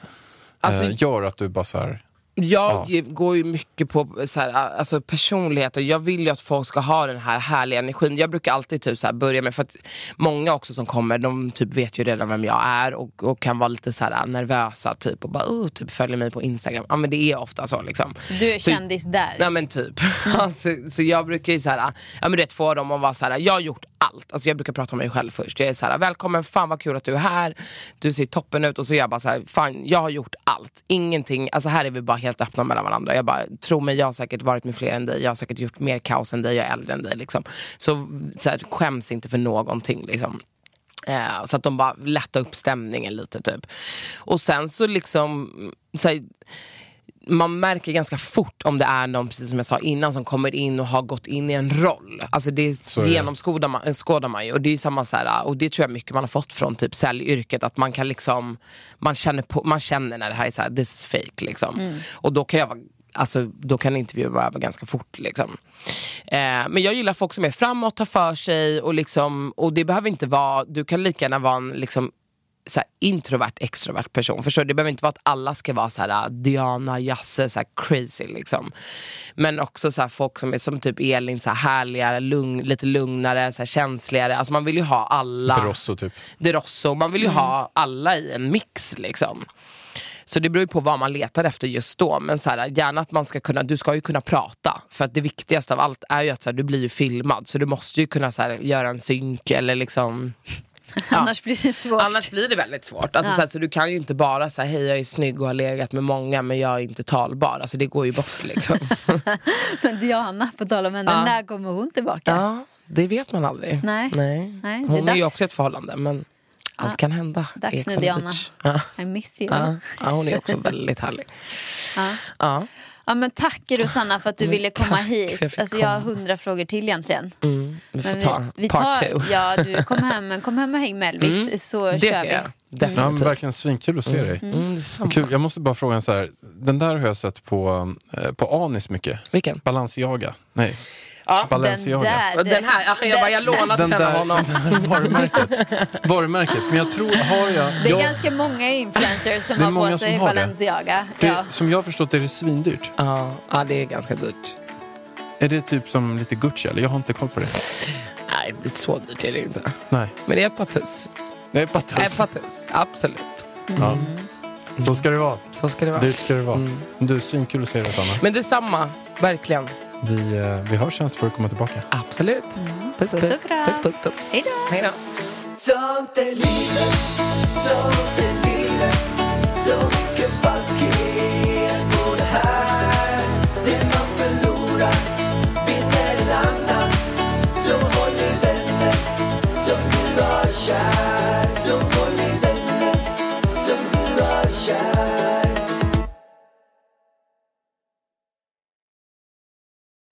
Alltså- eh, gör att du bara så här, Jag ju- går ju mycket på så här, alltså personligheter. Jag vill ju att folk ska ha den här härliga energin. Jag brukar alltid typ så här börja med, för att många också som kommer, de typ vet ju redan vem jag är och, och kan vara lite så här nervösa typ och bara oh, typ följer mig på Instagram. Ja men det är ofta så liksom. Så du är Så- kändis där. Ja men typ. <laughs> alltså, så jag brukar ju så här, ja men rätt få dem att vara så här, jag har gjort allt. Alltså jag brukar prata om mig själv först. Jag är så här, välkommen, fan vad kul att du är här. Du ser toppen ut. Och så är jag bara så här, fan jag har gjort allt. Ingenting, alltså här är vi bara helt öppna mellan varandra. Jag bara, tro mig, jag har säkert varit med fler än dig. Jag har säkert gjort mer kaos än dig, jag är äldre än dig. Liksom. Så, så här, skäms inte för någonting liksom. Eh, så att de bara lättar upp stämningen lite typ. Och sen så liksom, så här, man märker ganska fort om det är någon, precis som jag sa innan, som kommer in och har gått in i en roll. Alltså det genomskådar man, skådar man ju. Och det är samma så här, och det tror jag mycket man har fått från typ säljyrket. Att man kan liksom, man känner, på, man känner när det här är så här, this is fake liksom. Och då kan jag vara Alltså, då kan intervjuer vara över ganska fort. Liksom. Eh, men jag gillar folk som är framåt, tar för sig och, liksom, och det behöver inte vara, du kan lika gärna vara en liksom, så här, introvert, extrovert person. Förstår du? Det behöver inte vara att alla ska vara så här, Diana, Jasse, så här, crazy. Liksom. Men också så här, folk som är som typ Elin, så här, härliga, lugn, lite lugnare, så här, känsligare. Alltså, man vill ju ha alla. Rosso typ? De Rosso. Man vill ju ha alla i en mix liksom. Så det beror ju på vad man letar efter just då. Men så här, gärna att man ska kunna, du ska ju kunna prata. För att det viktigaste av allt är ju att så här, du blir ju filmad. Så du måste ju kunna så här, göra en synk eller liksom Annars blir det svårt. Annars blir det väldigt svårt. Alltså, Ja. så, här, så du kan ju inte bara säga hej jag är snygg och har legat med många men jag är inte talbar. Alltså det går ju bort liksom. <laughs> Men Diana, på tal om henne, Ja. när kommer hon tillbaka? ja, det vet man aldrig. Nej. Nej. Nej, det är Hon är, ju också ett förhållande men allt kan hända. Dags nu Diana. I miss you. Ja, hon är också väldigt härlig. Ja. Ja. Men tack Rosanna för att du Men ville komma hit. jag Alltså, jag har hundra frågor till egentligen. Mm, vi får Men ta vi part tar, two. Ja, du <laughs> kom hem, kom hem och häng med Elvis så det kör ska vi. jag göra. Ja, men Definitivt. verkligen svinkul att se dig. Mm, detsamma. Kul. Jag måste bara fråga en så här, den där har jag sett på, eh, på Anis mycket. Vilken? Balenciaga. Nej, Ja, Den Balenciaga. där. Den här, ja, jag bara, jag lånat Den den av där honom. <laughs> varumärket. varumärket. Men jag tror, har jag... Det är jag ganska många influencers som Det är har många på som sig har det. Balenciaga. det, Ja. Som jag har förstått det är det svindyrt. Ja, ja, det är ganska dyrt. Är det typ som lite Gucci eller? Jag har inte koll på det. Nej, det är så dyrt är det inte. Nej, Men det är ett par tuss. det är Ett tuss. par tuss, absolut. Ja. Så ska det vara. Så ska det vara. Dyrt ska det vara. Mm. Du, svinkul att se dig Sanna. Men detsamma, verkligen. Vi, eh, vi hörs sen så får du komma tillbaka. Absolut. Puss, Puss puss. kram. Puss, puss, puss. Hej då. Hej då. Sånt är livet, sånt är livet Så